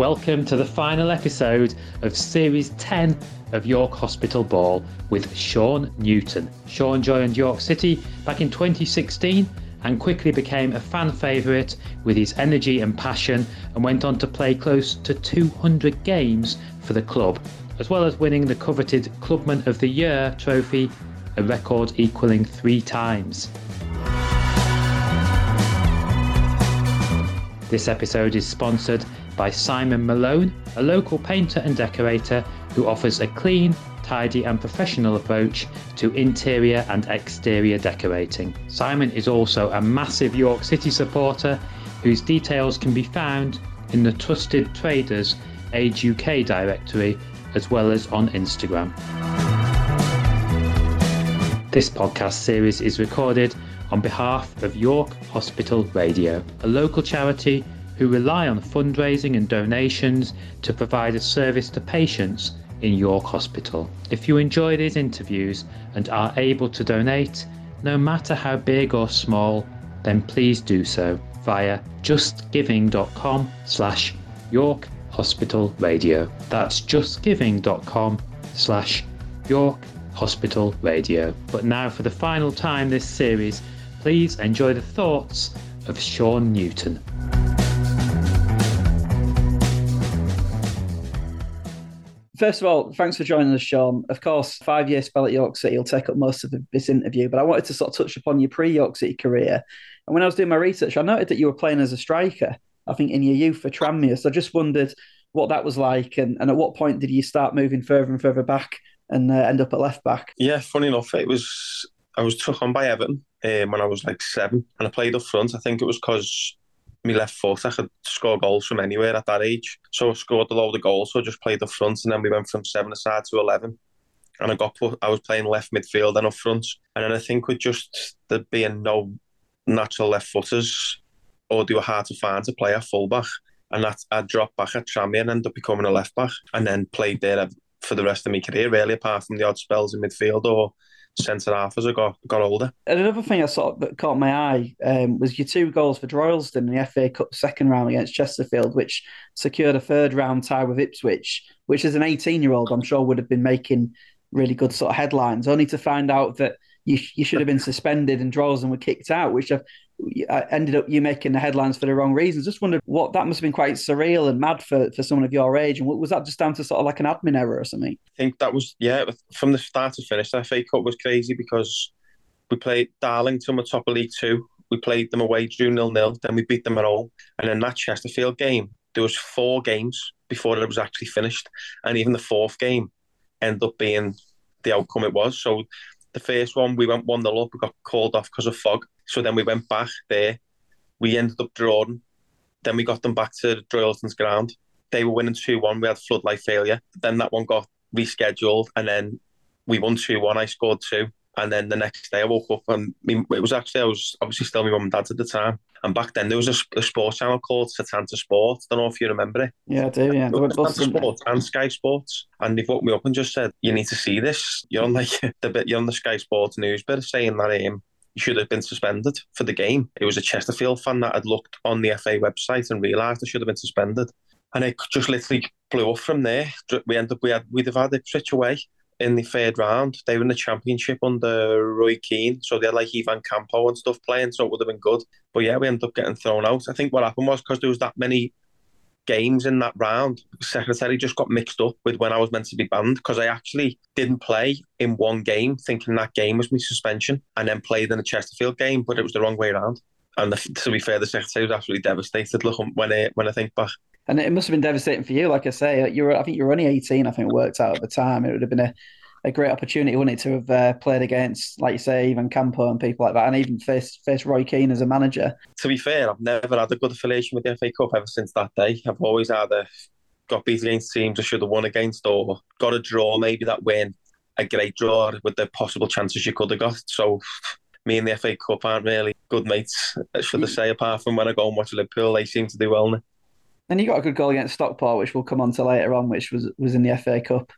welcome to the final episode of Series 10 of York Hospital Ball with Sean Newton. Sean joined York City back in 2016 and quickly became a fan favourite with his energy and passion and went on to play close to 200 games for the club, as well as winning the coveted Clubman of the Year trophy, a record equalling three times. This episode is sponsored by Simon Malone, a local painter and decorator who offers a clean, tidy, and professional approach to interior and exterior decorating. Simon is also a massive York City supporter whose details can be found in the Trusted Traders Age UK directory as well as on Instagram. This podcast series is recorded on behalf of York Hospital Radio, a local charity who rely on fundraising and donations to provide a service to patients in York Hospital. If you enjoy these interviews and are able to donate, no matter how big or small, then please do so via justgiving.com slash York Hospital Radio. That's justgiving.com slash York Hospital Radio. But now for the final time this series, please enjoy the thoughts of Sean Newton. First of all, thanks for joining us, Sean. Of course, five year spell at York City will take up most of this interview, but I wanted to sort of touch upon your pre York City career. And when I was doing my research, I noted that you were playing as a striker, I think in your youth for Tranmere. So I just wondered what that was like and, and at what point did you start moving further and further back and uh, end up at left back? Yeah, funny enough, it was I was took on by Everton um, when I was like seven, and I played up front. I think it was because my left foot I could score goals from anywhere at that age. So I scored a load of goals. So I just played up front, and then we went from seven aside to eleven. And I got put. I was playing left midfield and up front, and then I think with just there being no natural left footers, or they were hard to find to play at fullback, and that I dropped back at Tranmere and ended up becoming a left back, and then played there for the rest of my career, really, apart from the odd spells in midfield or centre half as I got got older. And another thing I saw that caught my eye um, was your two goals for Droylsden in the FA Cup second round against Chesterfield, which secured a third round tie with Ipswich, which as an 18 year old I'm sure would have been making really good sort of headlines, only to find out that you, you should have been suspended and Droylsden were kicked out, which I've, ended up you making the headlines for the wrong reasons. Just wondered what that must have been quite surreal and mad for, for someone of your age. And what, was that just down to sort of like an admin error or something? I think that was, yeah, from the start to finish, the FA Cup was crazy because we played Darlington at top of League Two. We played them away, drew nil nil. Then we beat them at home. And in that Chesterfield game, there was four games before it was actually finished. And even the fourth game ended up being the outcome it was. So the first one, we went 1 0 up, we got called off because of fog. So then we went back there. We ended up drawing. Then we got them back to Droylsden's ground. They were winning 2 1. We had floodlight failure. Then that one got rescheduled. And then we won 2 1. I scored two. And then the next day I woke up and it was actually, I was obviously still my mum and dad's at the time. And back then there was a, a sports channel called Setanta Sport. I don't know if you remember it. Yeah, I do. Yeah, Setanta Sport and Sky Sports. And they woke me up and just said, "You need to see this. You're on like the bit. You're on the Sky Sports news bit of saying that um, should have been suspended for the game. It was a Chesterfield fan that had looked on the FA website and realised I should have been suspended. And it just literally blew up from there. We ended up we had we'd have had Ipswich away in the third round. They were in the championship under Roy Keane, so they had like Ivan Campo and stuff playing, so it would have been good. But yeah, we ended up getting thrown out. I think what happened was because there was that many games in that round, secretary just got mixed up with when I was meant to be banned because I actually didn't play in one game, thinking that game was my suspension, and then played in the Chesterfield game, but it was the wrong way around. And the, to be fair, the secretary was absolutely devastated. Look, when I when I think back, and it must have been devastating for you. Like I say, you were I think you were only eighteen. I think it worked out at the time. It would have been a, a great opportunity, wouldn't it, to have uh, played against, like you say, Ivan Campo and people like that, and even face face Roy Keane as a manager. To be fair, I've never had a good affiliation with the FA Cup ever since that day. I've always either got beat against teams I should have won against, or got a draw, maybe that win a great draw with the possible chances you could have got. So me and the FA Cup aren't really good mates, should I say, apart from when I go and watch Liverpool, they seem to do well now. And you got a good goal against Stockport, which we'll come on to later on, which was was in the FA Cup.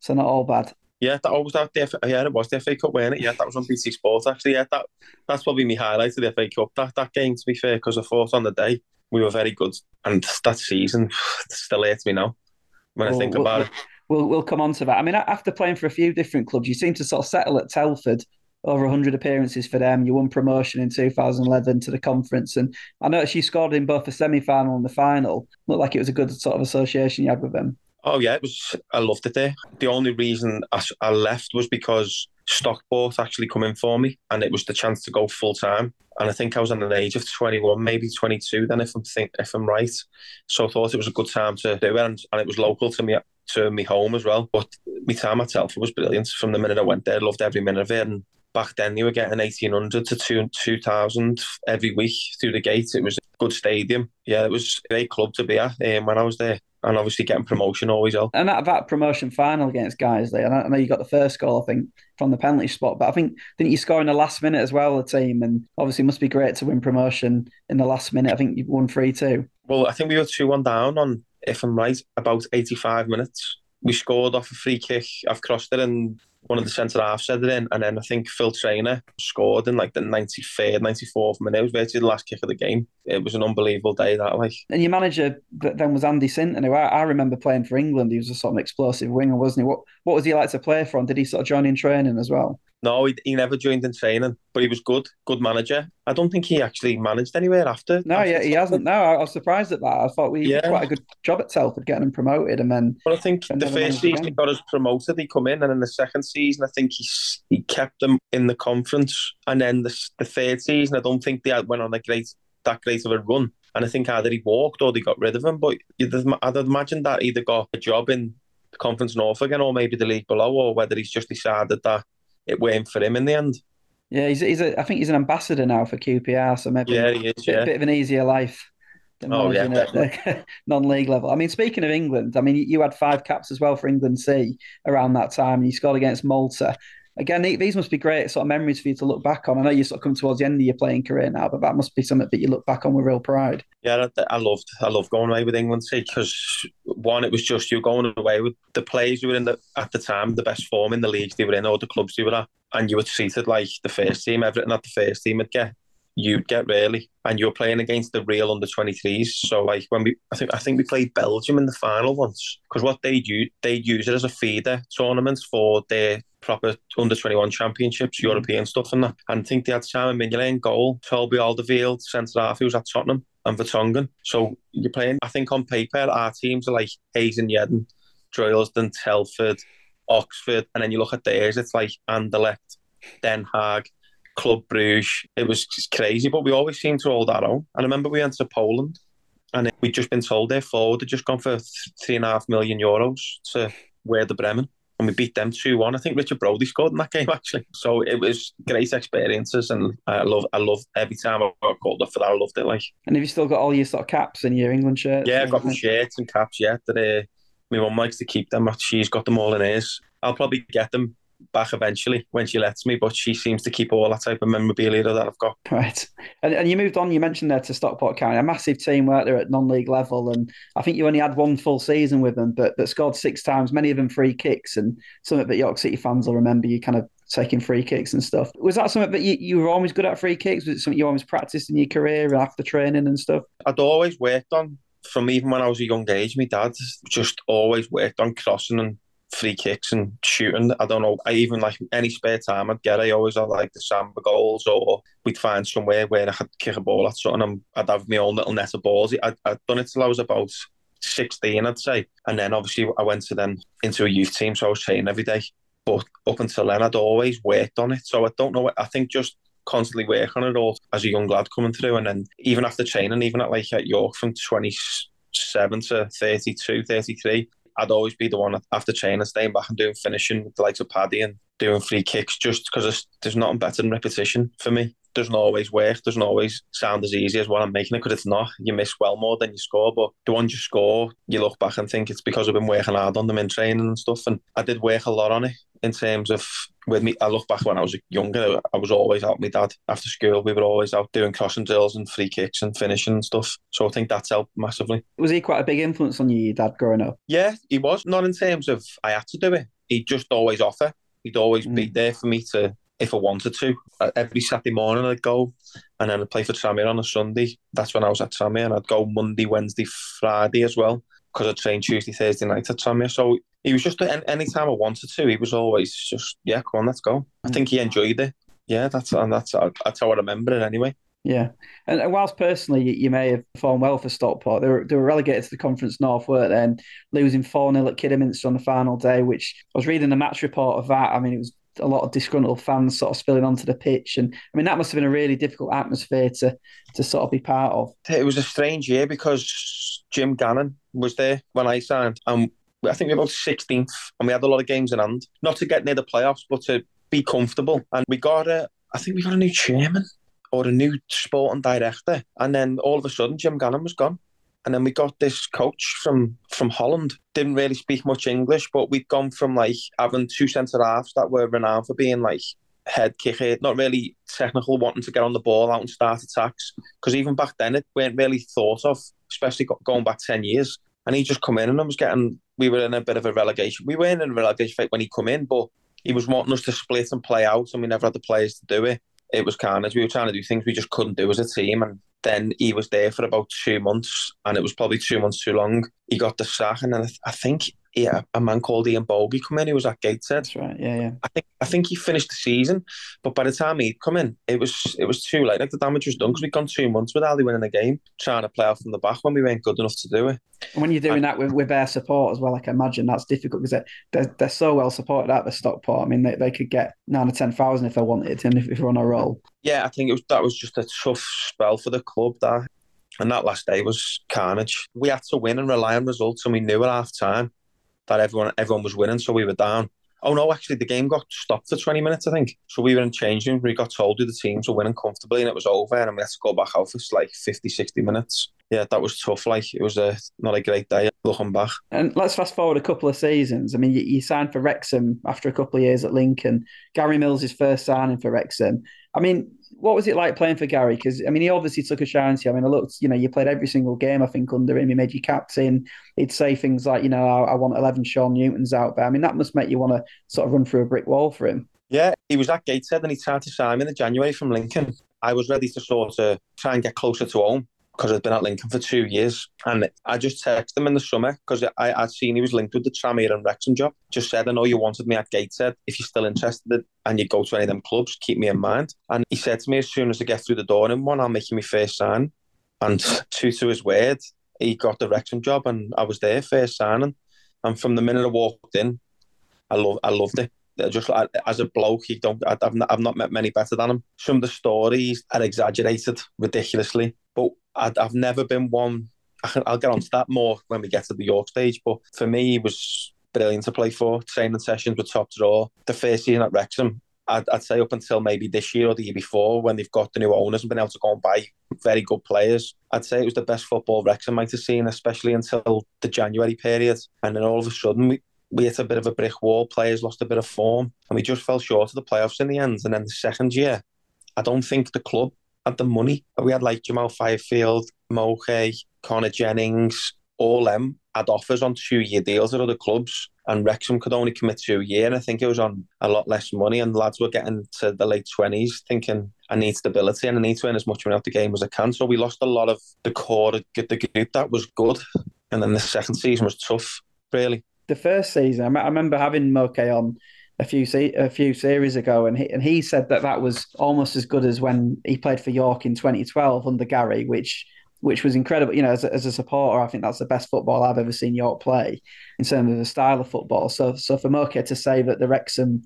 So not all bad. Yeah, that was that. The yeah, it was the FA Cup, wasn't it? Yeah, that was on BT Sport actually. Yeah, that that's probably my highlight of the FA Cup. That that game, to be fair, because I thought on the day we were very good. And that season still hurts me now when well, I think we'll, about we'll, it. We'll, we'll come on to that. I mean, after playing for a few different clubs, you seem to sort of settle at Telford over 100 appearances for them. You won promotion in 2011 to the conference. And I noticed you scored in both the semi final and the final. Looked like it was a good sort of association you had with them. Oh, yeah, it was. I loved it there. The only reason I, I left was because Stockport actually come in for me, and it was the chance to go full time. And I think I was on the age of 21, maybe 22 then, if I'm think, if I'm right. So I thought it was a good time to do it, and, and it was local to me to me home as well. But my time at Telford was brilliant from the minute I went there. I loved every minute of it, and back then you were getting 1800 to 2000 every week through the gate. It was a good stadium. Yeah, it was a great club to be at um, when I was there. And obviously getting promotion always helped. And that, that promotion final against Guiseley, and I know you got the first goal, I think, from the penalty spot, but I think didn't you score in the last minute as well, the team? And obviously it must be great to win promotion in the last minute. I think you won 3 2. Well, I think we were 2 1 down on, if I'm right, about 85 minutes. We scored off a free kick. I've crossed it and one of the centre halves it in, and then I think Phil Trainer scored in like the 93rd, 94th minute. It was virtually the last kick of the game. It was an unbelievable day that like. And your manager then was Andy Sinton, who I, I remember playing for England. He was a sort of explosive winger, wasn't he? What what was he like to play for? And did he sort of join in training as well? No, he, he never joined in training, but he was good, good manager. I don't think he actually managed anywhere after. No, after yeah, he hasn't. No, I was surprised at that. I thought we yeah. did quite a good job at Telford getting him promoted, and then. Well, I think the first season he got us promoted. He come in, and in the second season, I think he he kept them in the conference, and then the the third season, I don't think they went on a great that great of a run. And I think either he walked or they got rid of him. But I'd imagine that either got a job in Conference North again, or maybe the league below, or whether he's just decided that it weren't for him in the end. Yeah, he's, he's a, I think he's an ambassador now for QPR, so maybe yeah, he is, a bit, yeah. bit of an easier life. Oh yeah, at non-league level. I mean, speaking of England, I mean, you had five caps as well for England C around that time, and you scored against Malta again, these must be great sort of memories for you to look back on. I know you sort of come towards the end of your playing career now, but that must be something that you look back on with real pride. Yeah, I loved, I loved going away with England because one, it was just you going away with the players who were in the at the time the best form in the leagues they were in all the clubs they were at, and you were treated like the first team. Everything that the first team would get, you'd get really, and you were playing against the real under 23s. So like when we, I think I think we played Belgium in the final once because what they do, they'd use it as a feeder tournament for their proper under 21 championships, mm-hmm. European stuff and that. And I think they had Simon Mignolet in goal, Toby Alderweireld, centre half, who was at Tottenham, and Vertonghen. So you're playing, I think on paper, our teams are like Hayes and Yeading, Droylsden, Telford, Oxford, and then you look at theirs, it's like Anderlecht, Den Haag, Club Bruges. It was crazy, but we always seemed to hold our own. And I remember we went to Poland and we'd just been told their forward had just gone for three and a half million euros to Werder Bremen. And we beat them 2 1. I think Richard Brodie scored in that game, actually. So it was great experiences. And I love I love every time I got called up for that. I loved it. Like, And have you still got all your sort of caps and your England shirts? Yeah, I've got my shirts and caps, yeah. That, uh, my mum likes to keep them. She's got them all in hers. I'll probably get them back eventually when she lets me, but she seems to keep all that type of memorabilia that I've got. Right. And, and you moved on, you mentioned there to Stockport County, a massive team work there at non league level. And I think you only had one full season with them, but, but scored six times, many of them free kicks. And something that York City fans will remember you kind of taking free kicks and stuff. Was that something that you, you were always good at free kicks? Was it something you always practiced in your career after training and stuff? I'd always worked on from even when I was a young age, my dad just always worked on crossing and free kicks and shooting. I don't know. I even like any spare time I'd get. I always had like the samba goals, or we'd find somewhere where I could kick a ball at something. And I'd have my own little net of balls. I'd, I'd done it till I was about 16, I'd say. And then obviously I went to then into a youth team, so I was training every day. But up until then, I'd always worked on it. So I don't know. I think just constantly working on it all as a young lad coming through. And then even after training, even at like at York from 27 to 32, 33, I'd always be the one after training, staying back and doing finishing with the likes of Paddy and doing free kicks just because there's nothing better than repetition for me. Doesn't always work, doesn't always sound as easy as what I'm making it because it's not. You miss well more than you score, but the ones you score, you look back and think it's because I've been working hard on them in training and stuff. And I did work a lot on it in terms of with me. I look back when I was younger, I was always out with my dad after school. We were always out doing crossing drills and free kicks and finishing and stuff. So I think that's helped massively. Was he quite a big influence on you, your dad, growing up? Yeah, he was. Not in terms of I had to do it. He'd just always offer. He'd always mm. be there for me to if I wanted to. Uh, every Saturday morning I'd go and then I'd play for Tranmere on a Sunday. That's when I was at Tranmere and I'd go Monday, Wednesday, Friday as well because I trained Tuesday, Thursday night at Tranmere. So he was just any time I wanted to, he was always just yeah, come on, let's go. I think he enjoyed it. Yeah, that's and that's that's how I remember it anyway. Yeah, and, whilst personally you, may have performed well for Stockport, they were, they were relegated to the Conference North, weren't they? And losing 4 0 at Kidderminster on the final day, which I was reading the match report of that. I mean, it was a lot of disgruntled fans sort of spilling onto the pitch, and I mean that must have been a really difficult atmosphere to to sort of be part of. It was a strange year because Jim Gannon was there when I signed, and I think we were about 16th, and we had a lot of games in hand, not to get near the playoffs, but to be comfortable. And we got a, I think we got a new chairman or a new sporting director. And then all of a sudden, Jim Gannon was gone. And then we got this coach from from Holland. Didn't really speak much English, but we'd gone from like having two centre halves that were renowned for being like head kicker, not really technical, wanting to get on the ball out and start attacks. Because even back then, it weren't really thought of, especially going back 10 years. And he just come in and I was getting, we were in a bit of a relegation. We weren't in a relegation fight when he come in, but he was wanting us to split and play out, and we never had the players to do it it was carnage. We were trying to do things we just couldn't do as a team. And then he was there for about two months, and it was probably two months too long. He got the sack, and then I think yeah, a man called Ian Bogie come in. He was at Gateshead. That's right. Yeah, yeah. I think I think he finished the season, but by the time he'd come in, it was it was too late. Like the damage was done because we'd gone two months without winning a game, trying to play off from the back when we weren't good enough to do it. And when you're doing and, that with, with their support as well, like I imagine that's difficult because they're, they're, so well supported at the Stockport. I mean, they, they could get nine or ten thousand if they wanted, and if, if they're on a roll. Yeah, I think it was that was just a tough spell for the club. That and that last day was carnage. We had to win and rely on results, and we knew at half time that everyone everyone was winning, so we were down. Oh no, actually the game got stopped for 20 minutes, I think. So we were in changing We got told the teams were winning comfortably and it was over and we had to go back out for like 50, 60 minutes. Yeah, that was tough. Like it was a not a great day looking back. And let's fast forward a couple of seasons. I mean, you, you signed for Wrexham after a couple of years at Lincoln. Gary Mills' first signing for Wrexham. I mean, what was it like playing for Gary? Because I mean, he obviously took a you. I mean, I looked, you know, you played every single game. I think under him, he made you captain. He'd say things like, you know, I, I want eleven Sean Newtons out there. I mean, that must make you want to sort of run through a brick wall for him. Yeah, he was at Gateshead and he tried to sign me in January from Lincoln. I was ready to sort of try and get closer to home because I'd been at Lincoln for two years. And I just texted him in the summer because I, I'd seen he was linked with the Tranmere and Wrexham job. Just said, I know you wanted me at Gateshead. If you're still interested and you go to any of them clubs, keep me in mind. And he said to me, as soon as I get through the door in one, I'll make you my first sign. And true to his word, he got the Wrexham job and I was there first signing. And from the minute I walked in, I love I loved it. Just as a bloke, he don't. I've not, I've not met many better than him. Some of the stories are exaggerated ridiculously, but i have never been one. I'll get onto that more when we get to the York stage. But for me, he was brilliant to play for. Training sessions were top draw. The first season at Wrexham, I'd, I'd, say up until maybe this year or the year before, when they've got the new owners and been able to go and buy very good players, I'd say it was the best football Wrexham might have seen, especially until the January period. And then all of a sudden, we, we hit a bit of a brick wall. Players lost a bit of form, and we just fell short of the playoffs in the end. And then the second year, I don't think the club had the money. We had like Jamal Fyfield, Moke, Connor Jennings, all them had offers on two year deals at other clubs. And Wrexham could only commit to a year. And I think it was on a lot less money. And lads were getting to the late 20s thinking, I need stability and I need to win as much money out the game as I can. So we lost a lot of the core, of the group that was good. And then the second season was tough, really. The first season, I remember having Moke on a few se- a few series ago, and he and he said that that was almost as good as when he played for York in 2012 under Gary, which which was incredible. You know, as a, as a supporter, I think that's the best football I've ever seen York play in terms of the style of football. So so for Moke to say that the Wrexham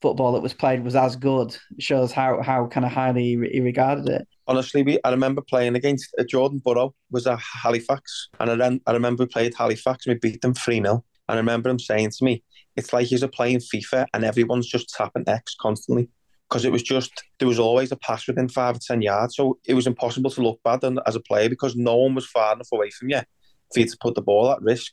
football that was played was as good shows how how kind of highly he regarded it. Honestly, we, I remember playing against uh, Jordan Burrow was at Halifax, and I, I remember we played Halifax and we beat them three 0 And I remember him saying to me, it's like he's playing FIFA and everyone's just tapping X constantly because it was just there was always a pass within five or ten yards, so it was impossible to look bad as a player because no one was far enough away from you for you to put the ball at risk.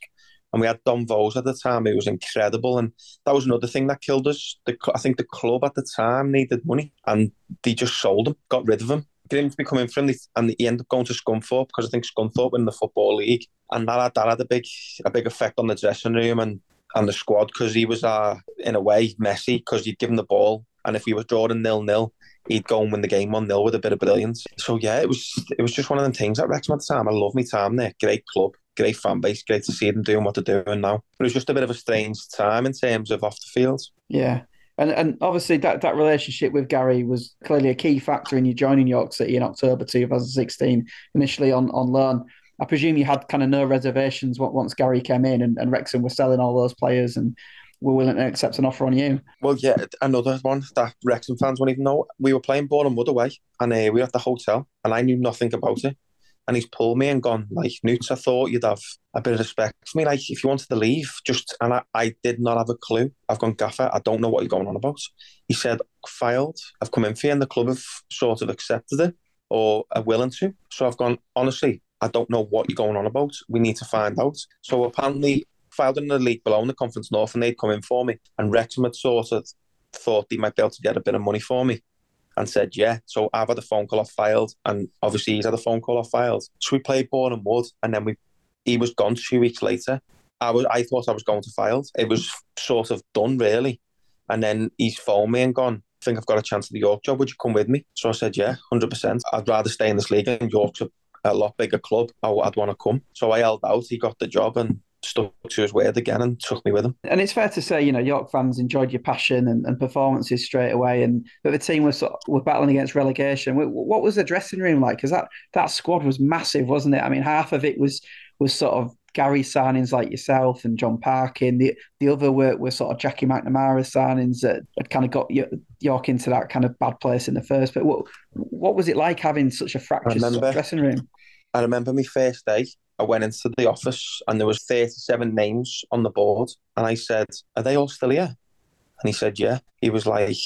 And we had Dom Vose at the time; it was incredible, and that was another thing that killed us. The, I think the club at the time needed money, and they just sold him, got rid of him. Didn't be coming from, and he ended up going to Scunthorpe because I think Scunthorpe in the football league, and that had, that had a big a big effect on the dressing room and and the squad because he was uh, in a way messy because he'd give him the ball And if we were drawing nil nil, he'd go and win the game one nil with a bit of brilliance. So yeah, it was it was just one of them things at Wrexham at the time. I love my time there. Great club, great fan base, great to see them doing what they're doing now. But it was just a bit of a strange time in terms of off the field. Yeah. And and obviously that, that relationship with Gary was clearly a key factor in you joining York City in October 2016, initially on, on loan. I presume you had kind of no reservations once Gary came in and, and Wrexham were selling all those players and were willing to accept an offer on you. Well, yeah, another one that Wrexham fans won't even know. We were playing Boreham Wood away and uh, we were at the hotel and I knew nothing about it. And he's pulled me and gone, like, Newts, I thought you'd have a bit of respect for me. Like, if you wanted to leave, just, and I, I did not have a clue. I've gone, Gaffer, I don't know what you're going on about. He said, Fylde, I've come in for you, and the club have sort of accepted it or are willing to. So I've gone, honestly, I don't know what you're going on about. We need to find out. So apparently, Fylde in the league below in the Conference North, and they'd come in for me. And Wrexham had sort of thought they might be able to get a bit of money for me and said, yeah. So I've had a phone call off Fylde, and obviously he's had a phone call off Fylde. So we played Boreham Wood, and then we he was gone two weeks later. I was I thought I was going to Fylde. It was sort of done really. And then he's phoned me and gone, I think I've got a chance at the York job. Would you come with me? So I said, yeah, 100%. I'd rather stay in this league and York's a, a lot bigger club. I, I'd want to come. So I held out. He got the job and stuck to his word again and took me with him. And it's fair to say, you know, York fans enjoyed your passion and, and performances straight away, and but the team was sort of, were battling against relegation. What was the dressing room like? Because that that squad was massive, wasn't it? I mean, half of it was was sort of Gary signings like yourself and John Parkin. The the other work were sort of Jackie McNamara signings that had kind of got York into that kind of bad place in the first. But what what was it like having such a fractured dressing room? I remember my first day I went into the office and there was 37 names on the board. And I said, are they all still here? And he said, yeah. He was like,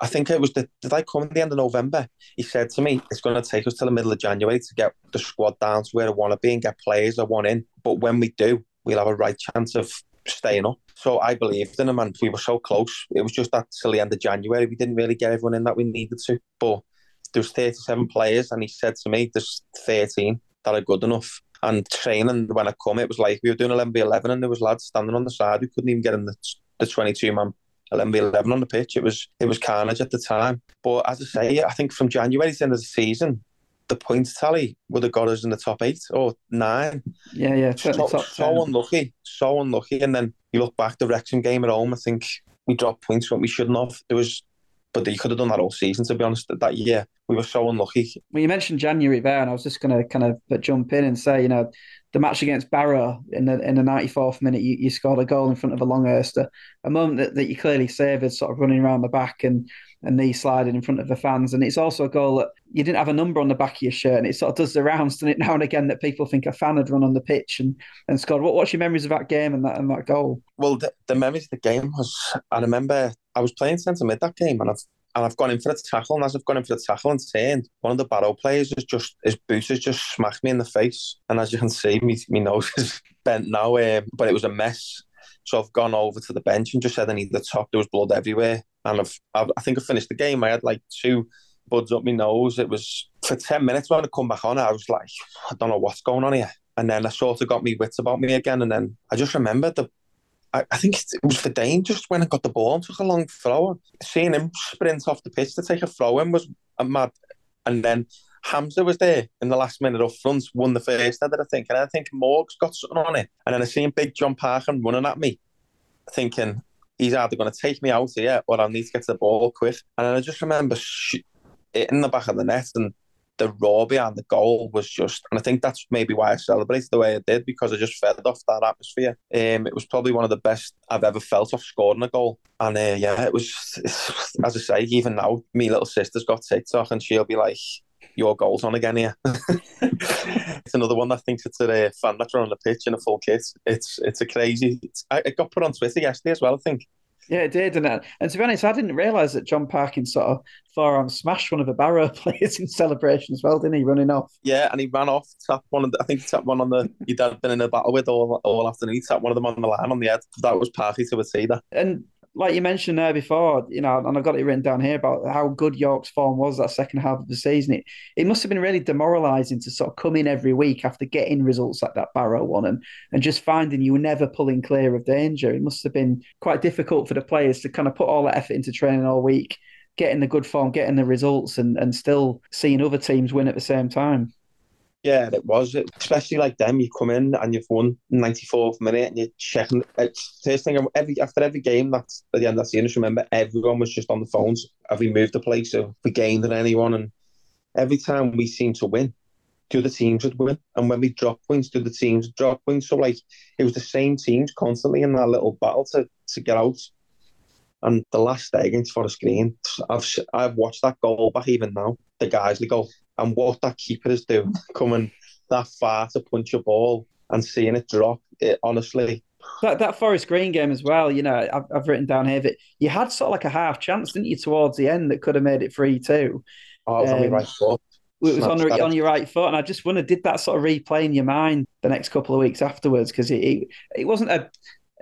I think it was the, did I come at the end of November? He said to me, it's going to take us till the middle of January to get the squad down to where I want to be and get players I want in. But when we do, we'll have a right chance of staying up. So I believed in him and we were so close. It was just that till the end of January, we didn't really get everyone in that we needed to. But there was 37 players and he said to me, there's 13 that are good enough. And training, when I come, it was like we were doing 11 v 11 and there was lads standing on the side who couldn't even get in the, the 22 man 11 v 11 on the pitch. It was it was carnage at the time. But as I say, I think from January to the end of the season, the points tally would have got us in the top eight or nine. Yeah, yeah. So, so unlucky, so unlucky. And then you look back the Wrexham game at home, I think we dropped points when we shouldn't have. There was but you could have done that all season, to be honest. That year, we were so unlucky. Well, you mentioned January there, and I was just going to kind of jump in and say, you know, the match against Barrow in the in the 94th minute, you, you scored a goal in front of a long a, a moment that, that you clearly savoured, sort of running around the back and and knee sliding in front of the fans. And it's also a goal that you didn't have a number on the back of your shirt, and it sort of does the rounds, doesn't it, now and again, that people think a fan had run on the pitch and, and scored. What, what's your memories of that game and that and that goal? Well, the, the memories of the game was I remember I was playing centre mid that game, and I've and I've gone in for the tackle, and as I've gone in for the tackle and turned, one of the Barrow players has just his boot has just smacked me in the face, and as you can see, me my nose is bent now. Um, but it was a mess. So I've gone over to the bench and just said I need the top. There was blood everywhere, and I've, I've I think I finished the game. I had like two buds up my nose. It was for ten minutes when I come back on. I was like, I don't know what's going on here. And then I sort of got me wits about me again. And then I just remembered the I, I think it was for Dane just when I got the ball and took a long throw. Seeing him sprint off the pitch to take a throw in was a mad. And then Hamza was there in the last minute up front, won the first header, I think. And I think Morg's got something on it. And then I seen big John Parkin running at me, thinking he's either going to take me out here or I'll need to get to the ball quick. And then I just remember sh- in the back of the net and the raw behind the goal was just, and I think that's maybe why I celebrated the way I did because I just fed off that atmosphere. Um, it was probably one of the best I've ever felt off scoring a goal. And uh, yeah, it was, as I say, even now, me little sister's got TikTok and she'll be like, your goal's on again here. it's another one that thinks it's a fan that's on the pitch in a full kit. It's it's a crazy. It's, I, it got put on Twitter yesterday as well. I think yeah, it did. And, uh, and to be honest, I didn't realise that John Parkin sort of forearm smashed one of the Barrow players in celebration as well, didn't he? Running off. Yeah, and he ran off, tapped one of the, I think he tapped one on the, he'd been in a battle with all, all afternoon. He tapped one of them on the line on the head. That was Parky to a that. And like you mentioned there before, you know, and I've got it written down here about how good York's form was that second half of the season. It it must have been really demoralising to sort of come in every week after getting results like that Barrow one and and just finding you were never pulling clear of danger. It must have been quite difficult for the players to kind of put all that effort into training all week getting the good form, getting the results, and and still seeing other teams win at the same time. Yeah, it was. Especially like them, you come in and you've won 94th minute and you're checking. It's first thing every after every game that's at the end of the season. Just remember, everyone was just on the phones. Have we moved the place? Have we gained at anyone? And every time we seem to win, the other teams would win. And when we drop points, the other teams would drop points. So like it was the same teams constantly in that little battle to, to get out. And the last day against Forest Green, I've I've watched that goal back even now, the Guiseley goal, and what that keeper is doing, coming that far to punch a ball and seeing it drop. It honestly, that that Forest Green game as well. You know, I've, I've written down here that you had sort of like a half chance, didn't you, towards the end that could have made it three two. Oh, it was um, on my right foot. It was on, on your right foot, and I just wonder, did that sort of replay in your mind the next couple of weeks afterwards? Because it, it, it wasn't a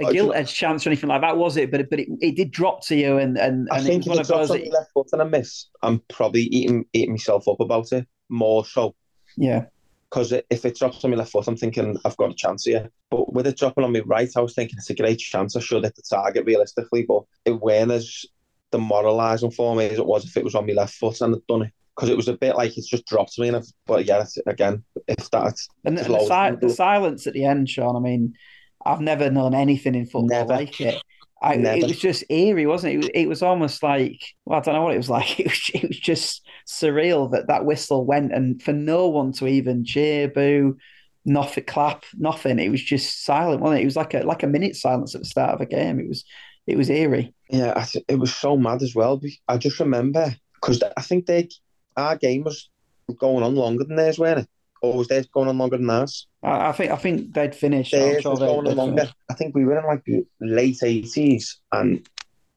a edge chance or anything like that, was it? But it, but it, it did drop to you, and and, I think it was one of those. That... left foot and I miss. I'm probably eating eating myself up about it more so. Yeah. Because if it drops on my left foot, I'm thinking I've got a chance here. But with it dropping on my right, I was thinking it's a great chance. I should hit the target realistically, but it weren't as demoralising for me as it was if it was on my left foot and I'd done it because it was a bit like it's just dropped to me. And I've, but yeah, again, if that's and, and the, si- the, silence at the end, Sean. I mean, I've never known anything in football never. like it. I, it was just eerie, wasn't it? it was, it? was, almost like well, I don't know what it was like. It was, it was just surreal that that whistle went, and for no one to even cheer, boo, nothing, clap, nothing. It was just silent, wasn't it? It was like a like a minute silence at the start of a game. It was it was eerie. Yeah, it was so mad as well. I just remember because I think they our game was going on longer than theirs, weren't it? Or was theirs going on longer than ours? I, I think I think they'd finished. Theirs sure was going on longer. Finished. I think we were in like the late eighties, and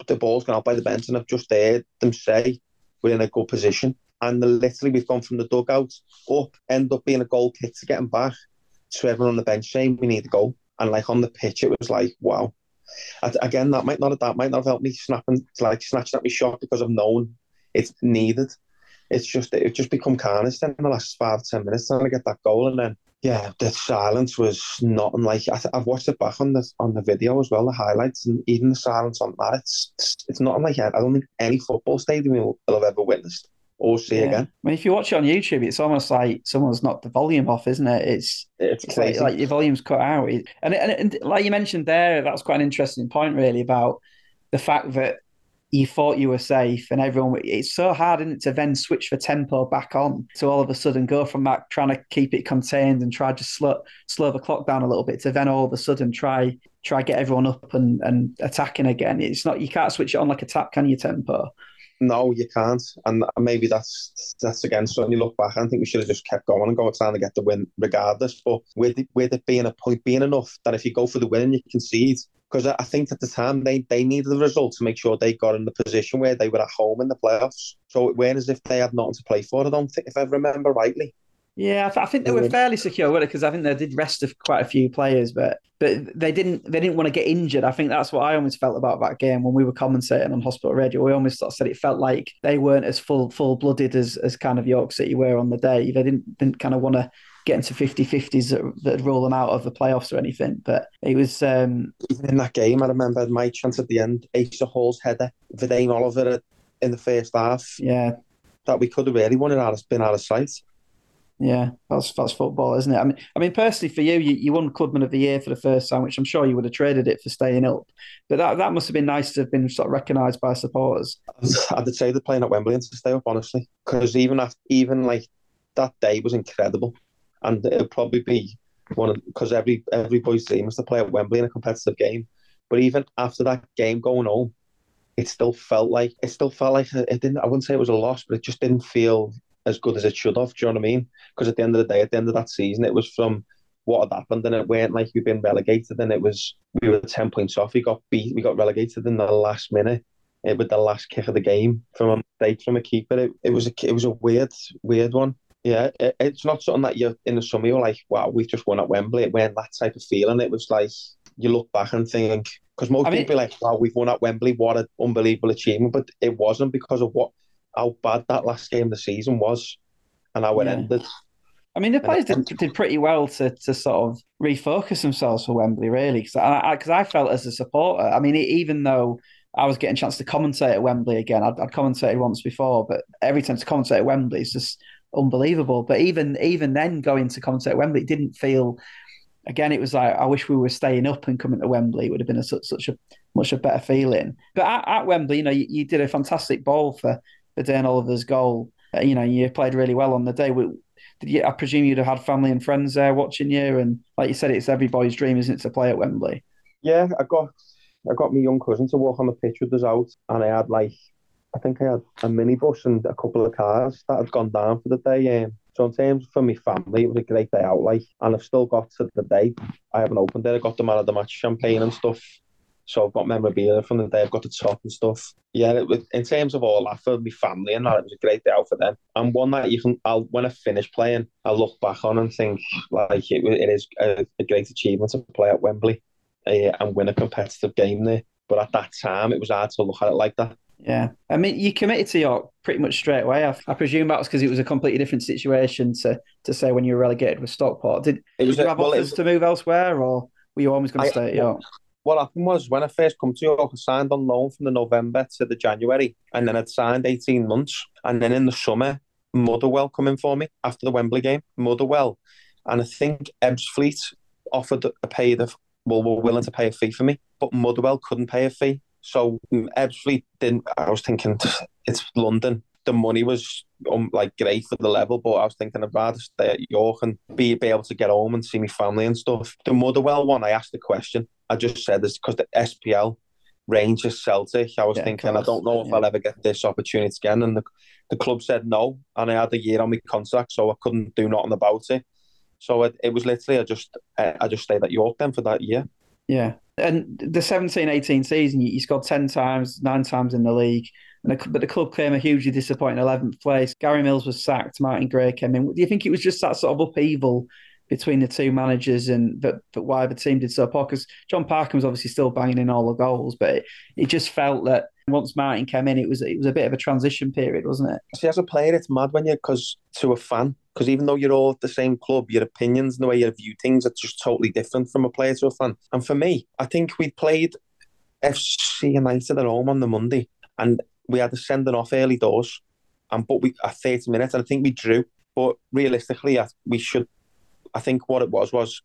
the ball's gone out by the bench, and I've just heard them say we're in a good position. And the, literally, we've gone from the dugout up, end up being a goal kick to getting back to everyone on the bench saying we need a goal. And like on the pitch, it was like, wow. I, again, that might not have that might not have helped me snapping like snatching at me shot because I've known it's needed it's just it just become carnage in the last five ten minutes trying to get that goal and then yeah the silence was not unlike I have watched it back on the on the video as well the highlights and even the silence on that it's it's not unlike I don't think any football stadium will, will have ever witnessed or see yeah. again. I mean, if you watch it on YouTube, it's almost like someone's knocked the volume off, isn't it? It's it's, it's like, like, your volume's cut out. And, and and like you mentioned there, that's quite an interesting point, really, about the fact that you thought you were safe and everyone it's so hard isn't it, to then switch the tempo back on to all of a sudden go from that trying to keep it contained and try to slow slow the clock down a little bit to then all of a sudden try try get everyone up and, and attacking again it's not you can't switch it on like a tap can you tempo no, you can't, and maybe that's that's again. Certainly, look back. I think we should have just kept going and go trying to get the win, regardless. But with it, with it being a point being enough that if you go for the win you concede, because I think at the time they, they needed the result to make sure they got in the position where they were at home in the playoffs. So it went as if they had nothing to play for. I don't think, if I remember rightly. Yeah, I, th- I think they were mm-hmm. fairly secure it because I think they did rest of quite a few players, but but they didn't they didn't want to get injured. I think that's what I always felt about that game when we were commentating on Hospital Radio. We almost sort of said it felt like they weren't as full full blooded as as kind of York City were on the day. They didn't didn't kind of want to get to 50-50s that, that rule them out of the playoffs or anything. But it was um... even in that game. I remember my chance at the end, Asa Hall's header, Vadaine Oliver in the first half. Yeah, that we could have really won it out of been out of sight. Yeah, that's that's football, isn't it? I mean, I mean, personally, for you, you, you won Clubman of the Year for the first time, which I'm sure you would have traded it for staying up. But that, that must have been nice to have been sort of recognised by supporters. I'd say they're playing at Wembley to stay up, honestly, because even after, even like that day was incredible and it'll probably be one of because every every boy's dream is to play at Wembley in a competitive game. But even after that game going home, it still felt like it still felt like it didn't. I wouldn't say it was a loss, but it just didn't feel as good as it should have. Do you know what I mean? Because at the end of the day, at the end of that season, it was from what had happened, and it weren't like we've been relegated. And it was we were ten points off. We got beat. We got relegated in the last minute eh, with the last kick of the game from a mistake from a keeper. It, it was a it was a weird weird one. Yeah, it, it's not something that you're in the summer you're like, wow, we've just won at Wembley. It weren't that type of feeling. It was like you look back and think because most I mean, people like, wow, we've won at Wembley. What an unbelievable achievement! But it wasn't because of what how bad that last game of the season was and how it yeah. ended. I mean, the players did, did pretty well to to sort of refocus themselves for Wembley, really. Because I, I, I felt as a supporter, I mean, even though I was getting a chance to commentate at Wembley again. I'd, I'd commentated once before, but every time to commentate at Wembley is just unbelievable. But even even then, going to concert Wembley, it didn't feel. Again, it was like I wish we were staying up and coming to Wembley. It would have been a, such such a much a better feeling. But at, at Wembley, you know, you, you, did a fantastic ball for for Vadaine Oliver's goal. Uh, you know, you played really well on the day. Did you, I presume you'd have had family and friends there watching you, and like you said, it's every boy's dream, isn't it, to play at Wembley? Yeah, I got I got my young cousin to walk on the pitch with us out, and I had like, I think I had a minibus and a couple of cars that had gone down for the day. Um, so in terms for my family, it was a great day out. Like, and I've still got to the day. I haven't opened it. I got the man of the match champagne and stuff. So I've got memorabilia from the day. I've got the top and stuff. Yeah, it was, in terms of all that for my family and that, it was a great day out for them. And one that you can, I'll when I finish playing, I'll look back on and think like it, it is a, a great achievement to play at Wembley uh, and win a competitive game there. But at that time, it was hard to look at it like that. Yeah, I mean, you committed to York pretty much straight away. I, I presume that was because it was a completely different situation to to say when you were relegated with Stockport. Did, it was, did you have well, offers to move elsewhere, or were you always going to stay at York? What happened was when I first come to York, I signed on loan from the November to the January, and then I'd signed eighteen months, and then in the summer, Motherwell coming for me after the Wembley game, Motherwell, and I think Ebbsfleet offered a pay the well, were willing to pay a fee for me, but Motherwell couldn't pay a fee. So Ebbsfleet didn't. I was thinking it's London. The money was um, like great for the level, but I was thinking I'd rather stay at York and be, be able to get home and see my family and stuff. The Motherwell one, I asked the question. I just said this because the SPL Rangers Celtic. I was yeah, thinking I don't know if yeah. I'll ever get this opportunity again, and the the club said no, and I had a year on my contract, so I couldn't do nothing about it. So it, it was literally I just I just stayed at York then for that year. Yeah, and the 17-18 season, you scored ten times, nine times in the league, and the, but the club came a hugely disappointing eleventh place. Gary Mills was sacked, Martin Gray came in. Do you think it was just that sort of upheaval between the two managers and that, that why the team did so poor? Because John Parkin was obviously still banging in all the goals, but it, it just felt that once Martin came in, it was it was a bit of a transition period, wasn't it? See, as a player, it's mad when you because to a fan, because even though you're all at the same club, your opinions and the way you view things are just totally different from a player to a fan. And for me, I think we played FC United at home on the Monday, and we had to send it off early doors, and but we at 30 minutes, and I think we drew. But realistically, we should. I think what it was was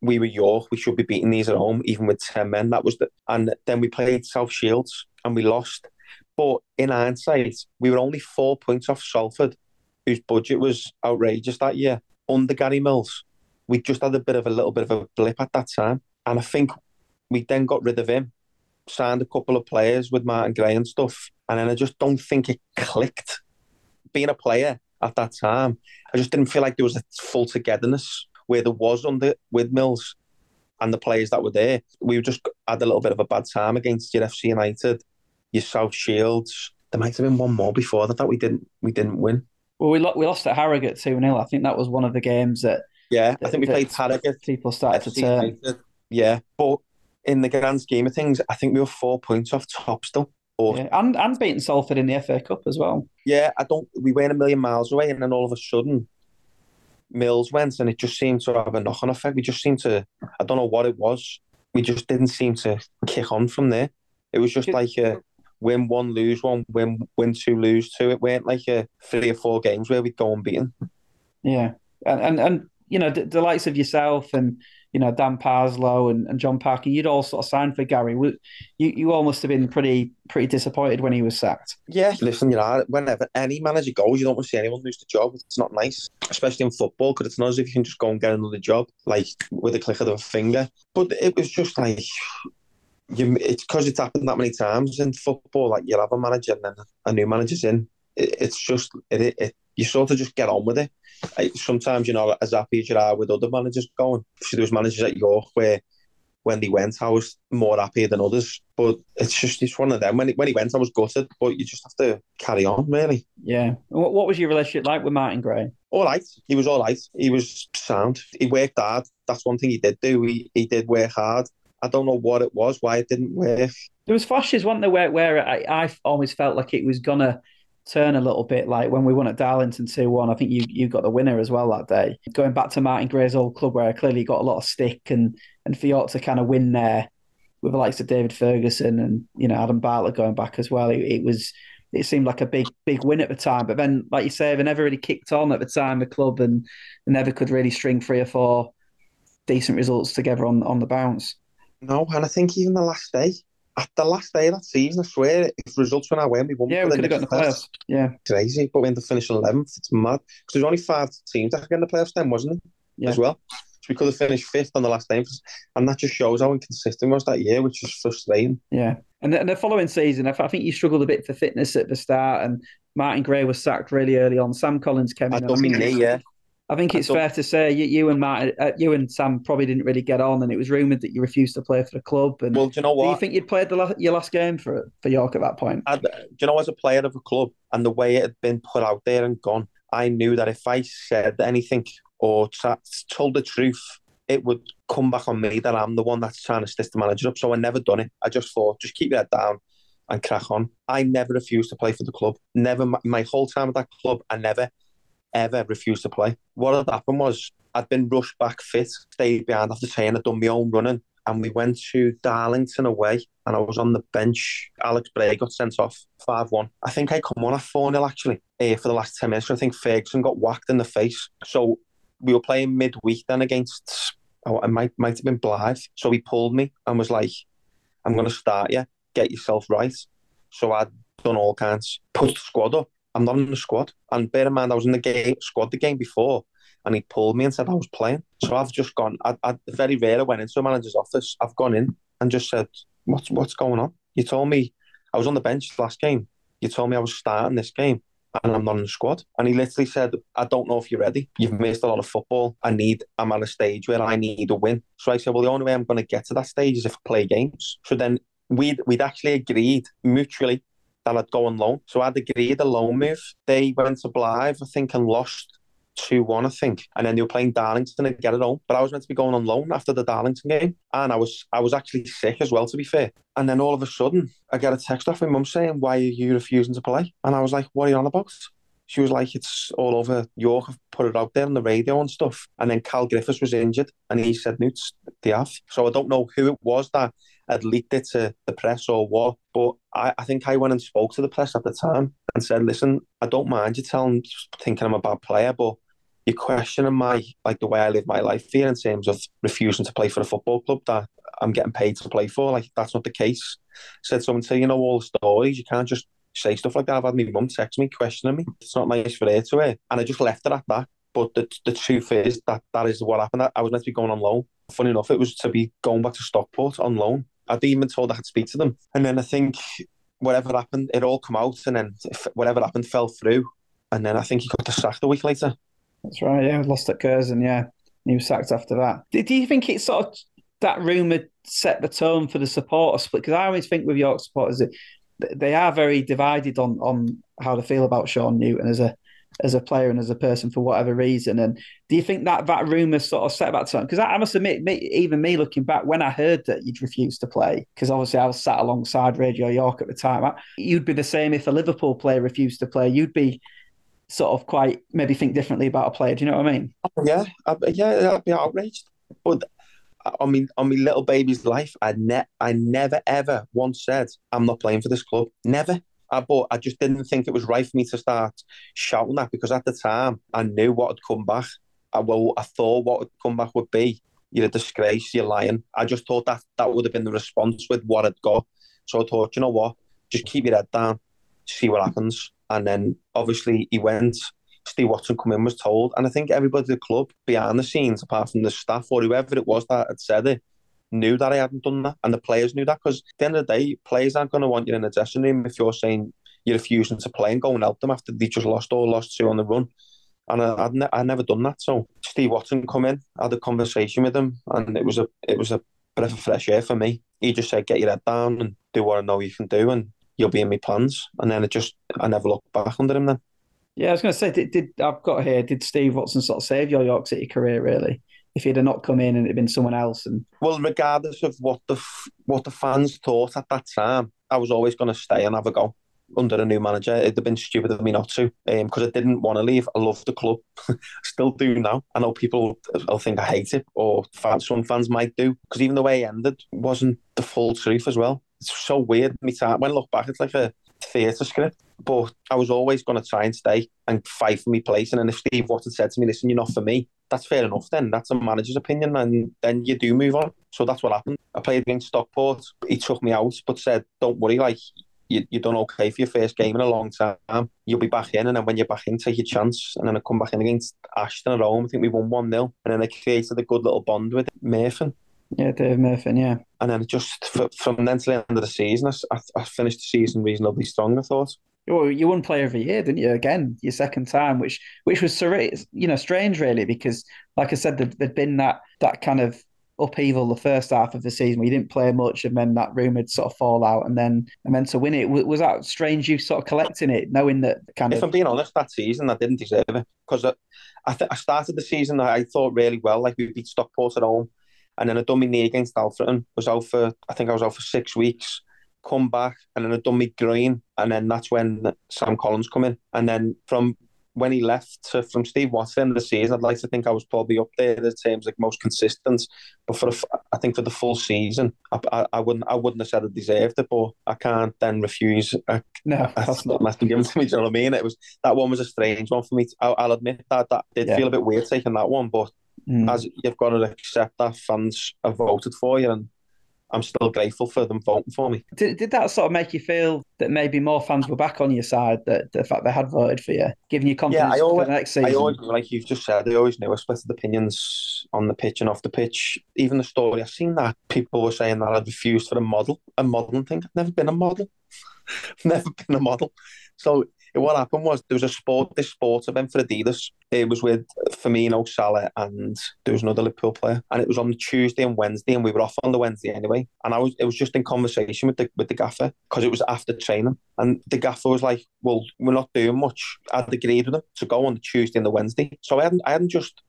we were York. We should be beating these at home, even with ten men. That was the, and then we played South Shields and we lost. But in hindsight, we were only four points off Salford, whose budget was outrageous that year. Under Gary Mills, we just had a bit of a little bit of a blip at that time, and I think we then got rid of him, signed a couple of players with Martin Gray and stuff, and then I just don't think it clicked. Being a player at that time, I just didn't feel like there was a full togetherness where there was under with Mills and the players that were there. We just had a little bit of a bad time against your FC United, your South Shields. There might have been one more before that that we didn't we didn't win. Well, we lo- we lost at Harrogate two 0 I think that was one of the games that. Yeah, that, I think we played Harrogate. People started FC to turn. United. Yeah, but in the grand scheme of things, I think we were four points off top still. Or, yeah, and and beating Salford in the FA Cup as well. Yeah, I don't. We weren't a million miles away, and then all of a sudden, Mills went, and it just seemed to have a knock on effect. We just seemed to, I don't know what it was. We just didn't seem to kick on from there. It was just like a win one, lose one, win win two, lose two. It weren't like a three or four games where we'd go unbeaten. Yeah, and and, and you know the, the likes of yourself and you know, Dan Parslow and, and John Parkin, you'd all sort of signed for Gary. You you all must have been pretty pretty disappointed when he was sacked. Yeah, listen, you know, whenever any manager goes, you don't want to see anyone lose the job. It's not nice, especially in football, because it's not as if you can just go and get another job like with a click of a finger. But it was just like. You, it's because it's happened that many times in football. Like you'll have a manager and then a new manager's in. It, it's just it, it, you sort of just get on with it sometimes you're not as happy as you are with other managers going. So there was managers at York where when they went, I was more happy than others. But it's just it's one of them. When he, when he went, I was gutted. But you just have to carry on, really. Yeah. What, what was your relationship like with Martin Gray? All right. He was all right. He was sound. He worked hard. That's one thing he did do. He he did work hard. I don't know what it was, why it didn't work. There was flashes, one there, where, where I, I always felt like it was gonna turn a little bit. Like when we won at Darlington 2 1, I think you you got the winner as well that day. Going back to Martin Gray's old club where I clearly got a lot of stick and and York to kind of win there with the likes of David Ferguson and you know Adam Bartlett going back as well. It, it, was it seemed like a big big win at the time, but then like you say, they never really kicked on at the time. The club and never could really string three or four decent results together on on the bounce. No, and I think even the last day, at the last day of that season, I swear, if results went our way, we won. Yeah, we could have got in the playoffs. Yeah, crazy. But we ended up finishing eleventh. It's mad because there's only five teams that could get in the playoffs then, wasn't it? Yeah. As well. So we could have finished fifth on the last day, and that just shows how inconsistent was that year, which is frustrating. Yeah, and the, and the following season, I think you struggled a bit for fitness at the start, and Martin Gray was sacked really early on. Sam Collins came in. I don't mean me, yeah. I think it's fair to say you, you and Matt, uh, you and Sam probably didn't really get on, and it was rumored that you refused to play for the club. And well, do you know what? Do you think you'd played the last, your last game for for York at that point? do you know, as a player of a club, and the way it had been put out there and gone, I knew that if I said anything or t- told the truth, it would come back on me that I'm the one that's trying to stitch the manager up. So I never done it. I just thought, just keep your head down and crack on. I never refused to play for the club. Never, my, my whole time at that club, I never ever refused to play. What had happened was I'd been rushed back fit, stayed behind after training, I'd done my own running, and we went to Darlington away, and I was on the bench. Alex Bray got sent off 5 1. I think I come on at 4 0 actually uh, for the last 10 minutes. I think Ferguson got whacked in the face. So we were playing midweek then against, oh, I might, might have been Blyth. So he pulled me and was like, I'm going to start you, get yourself right. So I'd done all kinds, put the squad up. I'm not in the squad. And bear in mind, I was in the game squad the game before, and he pulled me and said I was playing. So I've just gone. I, I very rarely went into a manager's office. I've gone in and just said, "What's what's going on?" You told me I was on the bench last game. You told me I was starting this game, and I'm not in the squad. And he literally said, "I don't know if you're ready. You've missed a lot of football. I need. I'm at a stage where I need a win." So I said, "Well, the only way I'm going to get to that stage is if I play games." So then we'd we'd actually agreed mutually that I'd go on loan. So I'd agreed a loan move. They went to Blyth, I think, and lost 2 1, I think. And then they were playing Darlington and get it home. But I was meant to be going on loan after the Darlington game. And I was I was actually sick as well, to be fair. And then all of a sudden, I get a text off my mum saying, Why are you refusing to play? And I was like, What are you on about? She was like, It's all over York. I've put it out there on the radio and stuff. And then Cal Griffiths was injured. And he said, Newts, they have. So I don't know who it was that had leaked it to the press or what. But I, I think I went and spoke to the press at the time and said, listen, I don't mind you telling, thinking I'm a bad player, but you're questioning my, like the way I live my life here in terms of refusing to play for a football club that I'm getting paid to play for. Like, that's not the case. Said someone say, you know, all the stories, you can't just say stuff like that. I've had my mum text me, questioning me. It's not nice for her to hear. And I just left it at that. But the, the truth is that that is what happened. I was meant to be going on loan. Funny enough, it was to be going back to Stockport on loan. I'd even told I had to speak to them. And then I think whatever happened, it all come out, and then whatever happened fell through. And then I think he got sacked a week later. That's right. Yeah, lost at Curzon. Yeah, he was sacked after that. Do, do you think it's sort of that rumour set the tone for the supporter split? Because I always think with York supporters they are very divided on on how they feel about Sean Newton as a as a player and as a person for whatever reason. And do you think that that rumor sort of set that tone? Because I, I, must admit, me, even me looking back, when I heard that you'd refused to play, because obviously I was sat alongside Radio York at the time, I, you'd be the same if a Liverpool player refused to play. You'd be sort of quite maybe think differently about a player. Do you know what I mean? Oh, yeah, I, yeah, I'd be outraged. But I mean, on my little baby's life, I ne- I never ever once said I'm not playing for this club. Never. I, but I just didn't think it was right for me to start shouting that because at the time I knew what had come back. I, well, I thought what would come back would be you're a disgrace, you're lying. I just thought that that would have been the response with what had got. So I thought, you know what, just keep your head down, see what happens. And then obviously he went. Steve Watson come in was told, and I think everybody at the club behind the scenes, apart from the staff or whoever it was that had said it, knew that I hadn't done that, and the players knew that because at the end of the day, players aren't going to want you in the dressing room if you're saying you're refusing to play and go and help them after they just lost or lost two on the run. And I, I'd, ne- I'd never done that. So Steve Watson come in, had a conversation with him, and it was a it was a breath of fresh air for me. He just said, "Get your head down and do what I know you can do, and you'll be in my plans." And then it just I never looked back under him. Then. Yeah, I was going to say, did, did I've got here? Did Steve Watson sort of save your York City career? Really? If he'd have not come in and it'd been someone else. And well, regardless of what the what the fans thought at that time, I was always going to stay and have a go. under a new manager. It'd have been stupid of me not to, because um, I didn't want to leave. I love the club, still do now. I know people will think I hate it, or fans, some fans might do, because even the way it ended wasn't the full truth as well. It's so weird. Me time when I look back, it's like a theatre script. But I was always going to try and stay and fight for my place. And then if Steve Watson said to me, "Listen, you're not for me," that's fair enough. Then that's a manager's opinion, and then you do move on. So that's what happened. I played against Stockport. He took me out, but said, "Don't worry, like you, you've done okay for your first game in a long time. You'll be back in, and then when you're back in, take your chance. And then I come back in against Ashton at home. I think we won 1 0. And then I created a good little bond with Murphy. Yeah, Dave Murphy, yeah. And then just from then to the end of the season, I, I finished the season reasonably strong, I thought. Well, you won Player of the Year, didn't you? Again, your second time, which which was you know strange, really, because like I said, there'd, there'd been that that kind of upheaval the first half of the season where you didn't play much and then that rumored sort of fall out and then and then to win it was that strange you sort of collecting it knowing that kind if of I'm being honest that season I didn't deserve it because I, I, th- I started the season I thought really well like we beat Stockport at home and then I done my knee against Alfreton was out for I think I was out for six weeks come back and then I done my groin and then that's when Sam Collins come in and then from when he left to, from Steve Watson the season, I'd like to think I was probably up there in terms like most consistent. But for the, I think for the full season, I, I, I, wouldn't I wouldn't have said I deserved it, but I can't then refuse. A, no, that's not. Unless given to me. Do you know what I mean? It was that one was a strange one for me. I'll, I'll admit that that did yeah. feel a bit weird taking that one, but mm. as you've got to accept that fans have voted for you and I'm still grateful for them voting for me. Did, did that sort of make you feel that maybe more fans were back on your side, that the fact they had voted for you, giving you confidence yeah, I always, for the next season? I always, like you've just said, I always knew I split the opinions on the pitch and off the pitch. Even the story, I've seen that people were saying that I'd refused for a model, a modelling thing. I've never been a model. I've never been a model. So what happened was there was a sport, this sports event for Adidas. It was with Firmino, Salah, and there was another Liverpool player. And it was on Tuesday and Wednesday, and we were off on the Wednesday anyway. And I was, it was just in conversation with the with the gaffer because it was after training. And the gaffer was like, "Well, we're not doing much." I'd agreed with him to go on the Tuesday and the Wednesday. So I hadn't, I hadn't just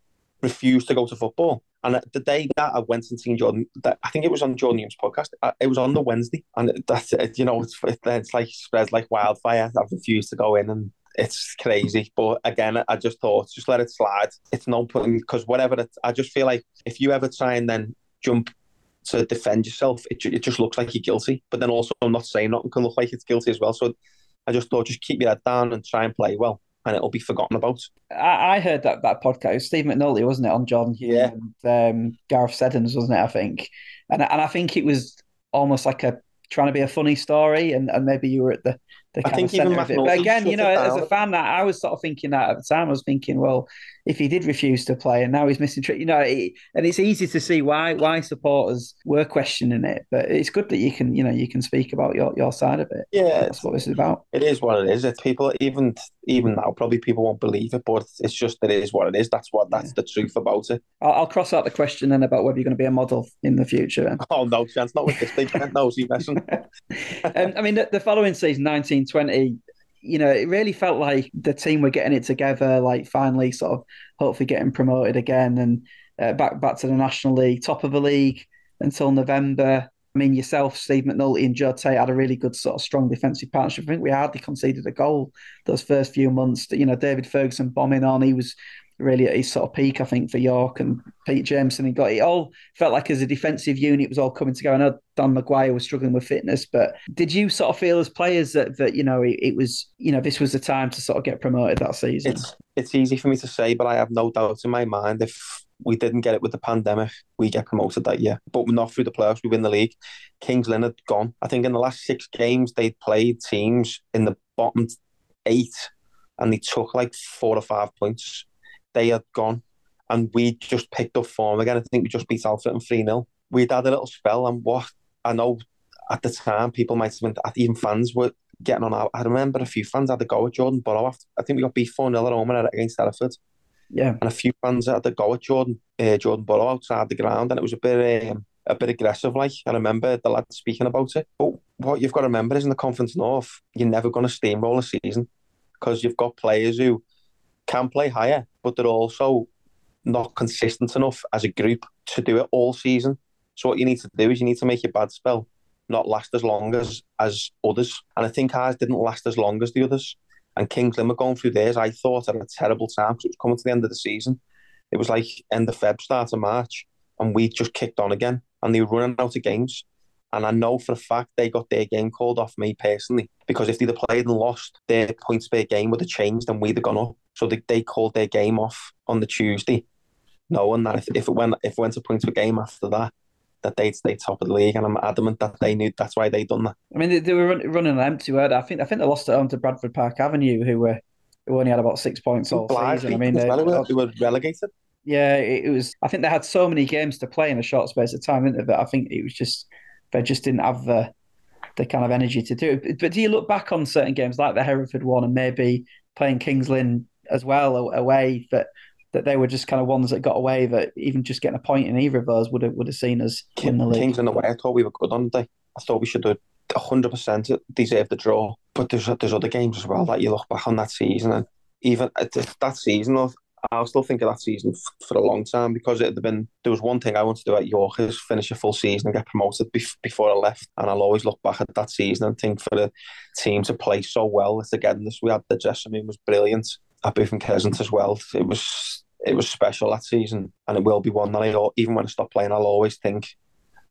refused to go to football. And the day that I went and seen Jordan, that, I think it was on Jordan Hume's podcast. Uh, it was on the Wednesday, and that's it. You know, it's it's like spreads like wildfire. I've refused to go in, and it's crazy. But again, I just thought just let it slide. It's no point because whatever. It, I just feel like if you ever try and then jump to defend yourself, it, it just looks like you're guilty. But then also, I'm not saying nothing can look like it's guilty as well. So I just thought just keep your head down and try and play well and it'll be forgotten about. I, I heard that that podcast, Steve McNulty, wasn't it, on John Hume yeah. and um, Gareth Seddons, wasn't it? I think, and and I think it was almost like a trying to be a funny story, and, and maybe you were at the I think of it. But again, you know, as a fan, that I was sort of thinking that at the time, I was thinking, well, if he did refuse to play and now he's missing, you know, it, and it's easy to see why why supporters were questioning it. But it's good that you can, you know, you can speak about your, your side of it. Yeah, that's what this is about. It is what it is. It's people even even now probably people won't believe it, but it's just it is what it is. That's what that's yeah. the truth about it. I'll, I'll, cross out the question then about whether you're going to be a model in the future. Oh no chance, not with this big nosy messing. um, I mean, the, the following season, nineteen twenty you know, it really felt like the team were getting it together, like finally sort of hopefully getting promoted again and uh, back back to the National League, top of the league until November. I mean, yourself, Steve McNulty, and Joe Tate had a really good sort of strong defensive partnership. I think we hardly conceded a goal those first few months. You know, David Ferguson bombing on. He was really at his sort of peak, I think, for York and Pete Jameson. He got it all felt like as a defensive unit was all coming together. I know Don McGuire was struggling with fitness, but did you sort of feel as players that that you know it, it, was you know this was the time to sort of get promoted that season? It's it's easy for me to say, but I have no doubt in my mind if we didn't get it with the pandemic, we get promoted that year. But not through the playoffs, we win the league. Kings had gone. I think in the last six games they'd played teams in the bottom eight and they took like four or five points they had gone, and we just picked up form again. I think we just beat Alfreton 3 0. We'd had a little spell, and what I know at the time, people might have been, even fans were getting on. I remember a few fans had to go at Jordan. After, I think we got beat 4 0 at home against Hereford. Yeah. And a few fans had to go at Jordan, uh, Jordan Burrow outside the ground, and it was a bit. Um, a bit aggressive, like I remember the lad speaking about it. But what you've got to remember is in the Conference North, you're never going to steamroll a season because you've got players who can play higher, but they're also not consistent enough as a group to do it all season. So what you need to do is you need to make your bad spell not last as long as as others. And I think ours didn't last as long as the others. And Kings were going through theirs, I thought, at a terrible time because it was coming to the end of the season. It was like end of Feb, start of March, and we just kicked on again. And they were running out of games. And I know for a fact they got their game called off me personally because if they'd have played and lost, their points per game would have changed and we'd have gone up. So they, they called their game off on the Tuesday, knowing that if, if it went if it went to points per game after that, that they'd stay top of the league. And I'm adamant that they knew that's why they done that. I mean, they, they were run, running an empty, were I think I think they lost at home to Bradford Park Avenue, who were who only had about six points all season. I mean, they, well, they were relegated. Yeah, it, it was. I think they had so many games to play in a short space of time, didn't they? But I think it was just they just didn't have the the kind of energy to do it. But do you look back on certain games like the Hereford one and maybe playing Kings Lynn as well a away that that they were just kind of ones that got away that even just getting a point in either of those would have would have seen us win the league. Kings in the way, I thought we were good on the day. I thought we should have hundred percent deserved the draw. But there's there's other games as well that you look back on that season and even uh, that season of I'll still think of that season for a long time because it had been there was one thing I wanted to do at York is finish a full season and get promoted before I left, and I'll always look back at that season and think for the team to play so well again. This we had the dressing room was brilliant Bootham Crescent as well. It was it was special that season, and it will be one that I even when I stop playing, I'll always think,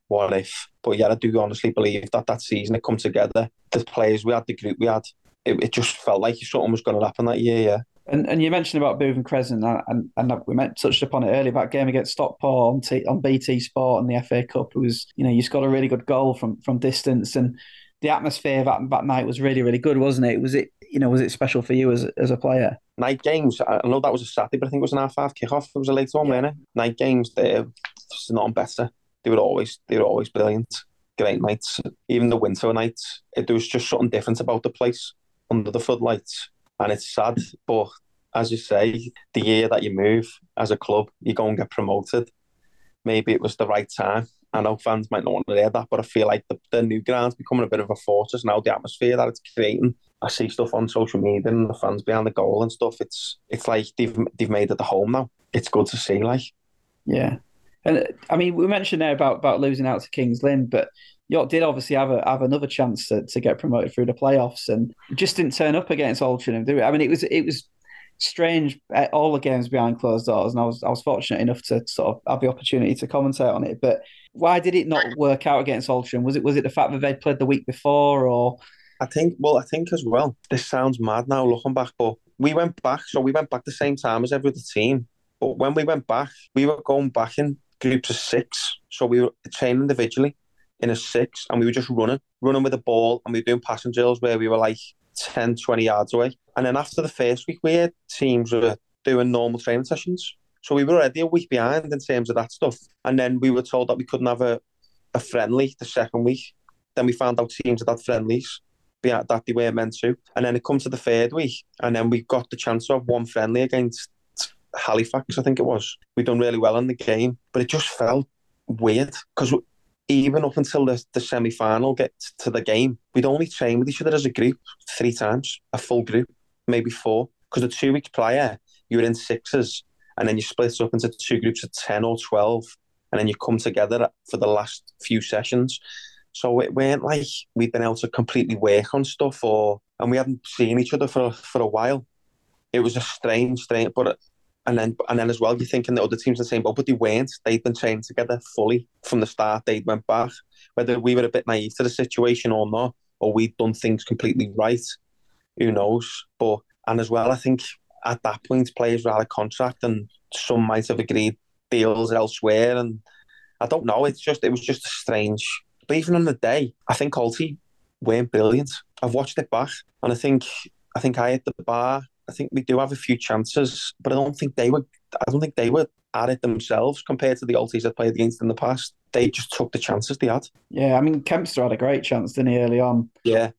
what if? But yeah, I do honestly believe that that season it come together. The players we had, the group we had, it, it just felt like something was going to happen that year. Yeah. And and you mentioned about Bootham Crescent, and, and, we met, touched upon it earlier about game against Stockport on, T, on BT Sport and the FA Cup. It was you know you scored a really good goal from from distance, and the atmosphere that that night was really really good, wasn't it? Was it you know was it special for you as as a player? Night games. I know that was a Saturday, but I think it was an half half kickoff. It was a late one, yeah. wasn't it? Night games. They're not better. They were always they were always brilliant. Great nights. Even the winter nights. It, there was just something different about the place under the floodlights and it's sad. But as you say, the year that you move as a club, you go and get promoted. Maybe it was the right time. I know fans might not want to hear that, but I feel like the, the new ground's becoming a bit of a fortress now. The atmosphere that it's creating, I see stuff on social media and the fans behind the goal and stuff. It's it's like they've they've made it the home now. It's good to see, like. Yeah, and I mean, we mentioned there about about losing out to Kings Lynn, but York did obviously have a have another chance to, to get promoted through the playoffs, and just didn't turn up against Altrincham. Do it? I mean, it was it was strange. Eh, all the games behind closed doors, and I was I was fortunate enough to sort of have the opportunity to commentate on it. But why did it not work out against Altrincham? Was it was it the fact that they'd played the week before, or? I think well, I think as well. This sounds mad now looking back, but we went back. So we went back the same time as every other team. But when we went back, we were going back in groups of six. So we were training individually in a six and we were just running, running with the ball and we were doing passing drills where we were like 10, 20 yards away. And then after the first week, we had teams were doing normal training sessions. So we were already a week behind in terms of that stuff. And then we were told that we couldn't have a, a friendly the second week. Then we found out teams had had friendlies that they were meant to. And then it comes to the third week, and then we got the chance to have one friendly against Halifax, I think it was. We done really well in the game, but it just felt weird because even up until the, the semi final, get to the game, we'd only train with each other as a group three times, a full group, maybe four. Because the two weeks prior, you were in sixes, and then you split up into two groups of 10 or 12, and then you come together for the last few sessions. So it weren't like we'd been able to completely work on stuff, or and we hadn't seen each other for for a while. It was a strange, strange, but and then and then as well, you're thinking the other teams are the same boat, but they weren't. They'd been training together fully from the start. They went back. Whether we were a bit naive to the situation or not, or we'd done things completely right, who knows? But and as well, I think at that point, players were out of contract, and some might have agreed deals elsewhere. And I don't know. It's just it was just a strange. But even on the day, I think Alty weren't brilliant. I've watched it back, and I think I think I hit the bar I think we do have a few chances, but I don't think they were. I don't think they were at it themselves compared to the Alties that played against in the past. They just took the chances they had. Yeah, I mean Kempster had a great chance, didn't he, early on? Yeah,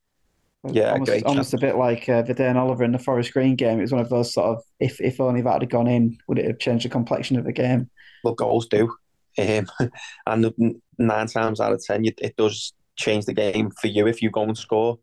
yeah, almost, a almost a bit like uh, Vadaine Oliver in the Forest Green game. It was one of those sort of if if only that had gone in, would it have changed the complexion of the game? Well, goals do, um, and nine times out of ten, it does change the game for you if you go and score.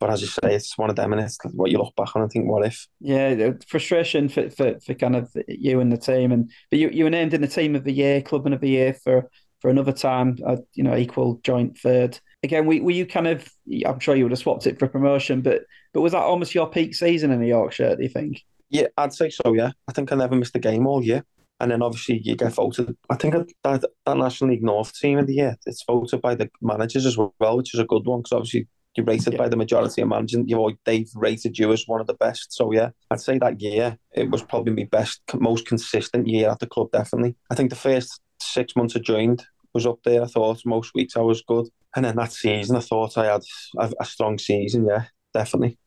But as you say, it's one of them, and it's what you look back on and think, what if? Yeah, frustration for, for, for kind of you and the team, and but you you were named in the team of the year, clubman of the year for for another time, uh, you know, equal joint third again, were, were you kind of? I'm sure you would have swapped it for promotion, but but was that almost your peak season in the Yorkshire? Do you think? Yeah, I'd say so. Yeah, I think I never missed a game all year. And then obviously you get voted. I think that, that National League North team of the year, it's voted by the managers as well, which is a good one because obviously you're rated yeah. by the majority of managers. You know, they've rated you as one of the best. So yeah, I'd say that year it was probably my best, most consistent year at the club. Definitely. I think the first six months I joined was up there. I thought most weeks I was good, and then that season I thought I had a, a strong season. Yeah, definitely.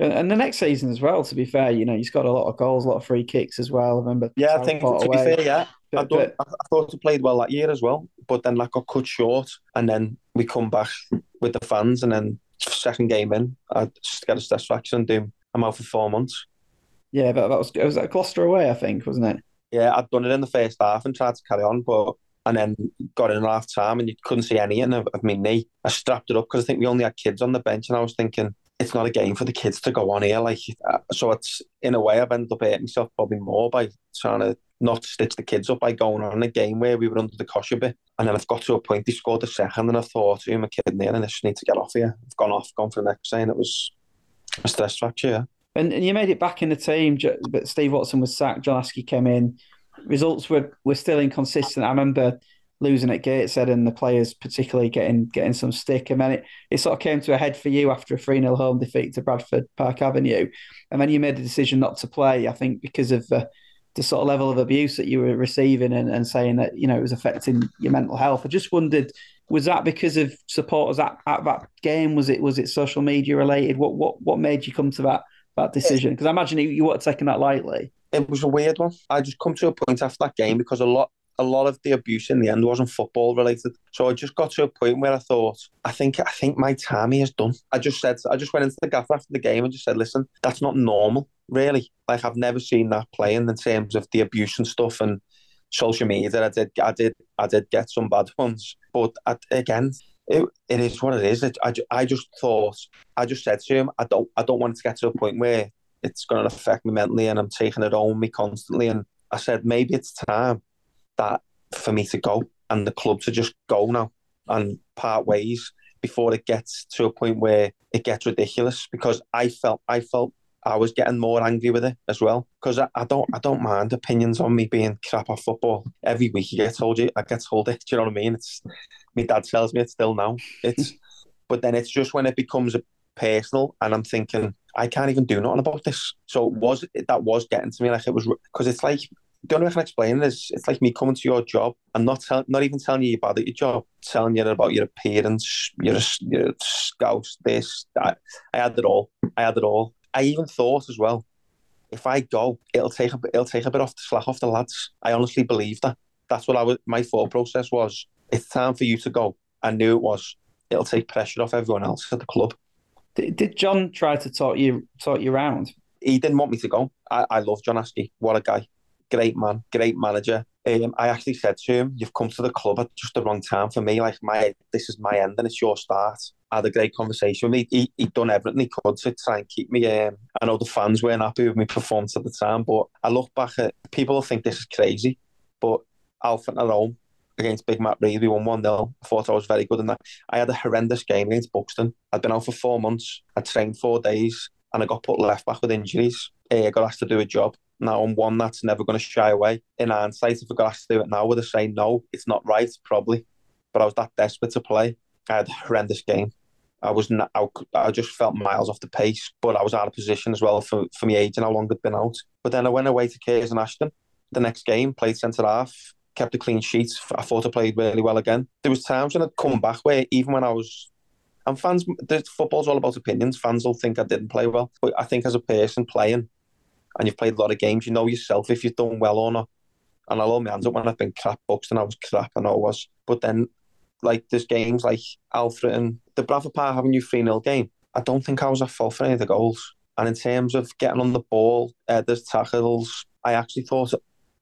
And the next season as well, to be fair, you know, he's got a lot of goals, a lot of free kicks as well. I remember. Yeah, I think to away. be fair, yeah. But, I, but, I thought he played well that year as well, but then that got cut short, and then we come back with the fans, and then second game in, I just get a satisfaction and do. I'm out for four months. Yeah, but that was it was at Gloucester away, I think, wasn't it? Yeah, I'd done it in the first half and tried to carry on, but and then got in half time and you couldn't see any of, of my knee. I strapped it up because I think we only had kids on the bench, and I was thinking it's not a game for the kids to go on here. Like, uh, so it's in a way I've ended up hurting myself probably more by trying to not stitch the kids up by going on a game where we were under the cosh a bit. And then I've got to a point, he scored a second, and I thought, who am I kidding here? And I just need to get off here. I've gone off, gone for the next and it was a stress fracture. Yeah. And, and you made it back in the team, but Steve Watson was sacked, John came in. Results were, were still inconsistent. I remember losing at Gateshead and the players particularly getting getting some stick. And then it, it sort of came to a head for you after a 3 0 home defeat to Bradford Park Avenue. And then you made the decision not to play, I think, because of the, the sort of level of abuse that you were receiving and, and saying that, you know, it was affecting your mental health. I just wondered, was that because of supporters at, at that game? Was it was it social media related? What what what made you come to that that decision? Because I imagine you, you weren't taking that lightly. It was a weird one. I just come to a point after that game because a lot a lot of the abuse in the end wasn't football related. So I just got to a point where I thought, I think I think my time is done. I just said I just went into the gaff after the game and just said, listen, that's not normal, really. Like I've never seen that playing in terms of the abuse and stuff and social media. That I did I did I did get some bad ones. But I, again, it, it is what it is. It, I, I just thought I just said to him, I don't I don't want to get to a point where it's going to affect me mentally and I'm taking it on me constantly. And I said maybe it's time that for me to go and the club to just go now and part ways before it gets to a point where it gets ridiculous because I felt I felt I was getting more angry with it as well because I, I, don't I don't mind opinions on me being crap at football. Every week you get told you I get told it do you know what I mean? It's my dad tells me it still now. It's but then it's just when it becomes personal and I'm thinking I can't even do nothing about this. So it was that was getting to me like it was because it's like the only way I can explain it is it's like me coming to your job and not tell, not even telling you you're bad at your job, telling you about your appearance, your, your scouts, this, that. I had it all. I had it all. I even thought as well, if I go, it'll take a, it'll take a bit off the slack off the lads. I honestly believe that. That's what I was. My thought process was. It's time for you to go. I knew it was. It'll take pressure off everyone else at the club. Did, did John try to talk you talk you around? He didn't want me to go. I, I love John Askey. What a guy great man, great manager. Um, I actually said to him, "You've come to the club at just the wrong time for me. Like my, this is my end, and it's your start." I had a great conversation with me. He, he'd done everything he could to try and keep me. Um, I know the fans weren't happy with my performance at the time, but I look back at people think this is crazy, but Alfreton at home against Big Matt Reid, we won 1 0. I thought I was very good in that. I had a horrendous game against Buxton. I'd been out for four months, I trained four days, and I got put left back with injuries. Uh, I got asked to do a job now I'm one that's never going to shy away. In hindsight, if I got asked to do it now, would I say no? It's not right, probably. But I was that desperate to play. I had a horrendous game. I was not, I, I just felt miles off the pace, but I was out of position as well for, for my age and how long I'd been out. But then I went away to Curzon Ashton. The next game, played centre half, kept a clean sheet. I thought I played really well again. There was times when I'd come back where even when I was and fans, football's all about opinions. Fans will think I didn't play well, but I think as a person playing, and you've played a lot of games, you know yourself if you've done well or not. And I'll hold my hands up when I've been crap books and I was crap, know I was. But then, like, there's games like Alfreton and the Bradford Park Avenue 3 0 game. I don't think I was at fault for any of the goals. And in terms of getting on the ball, uh, there's tackles, I actually thought,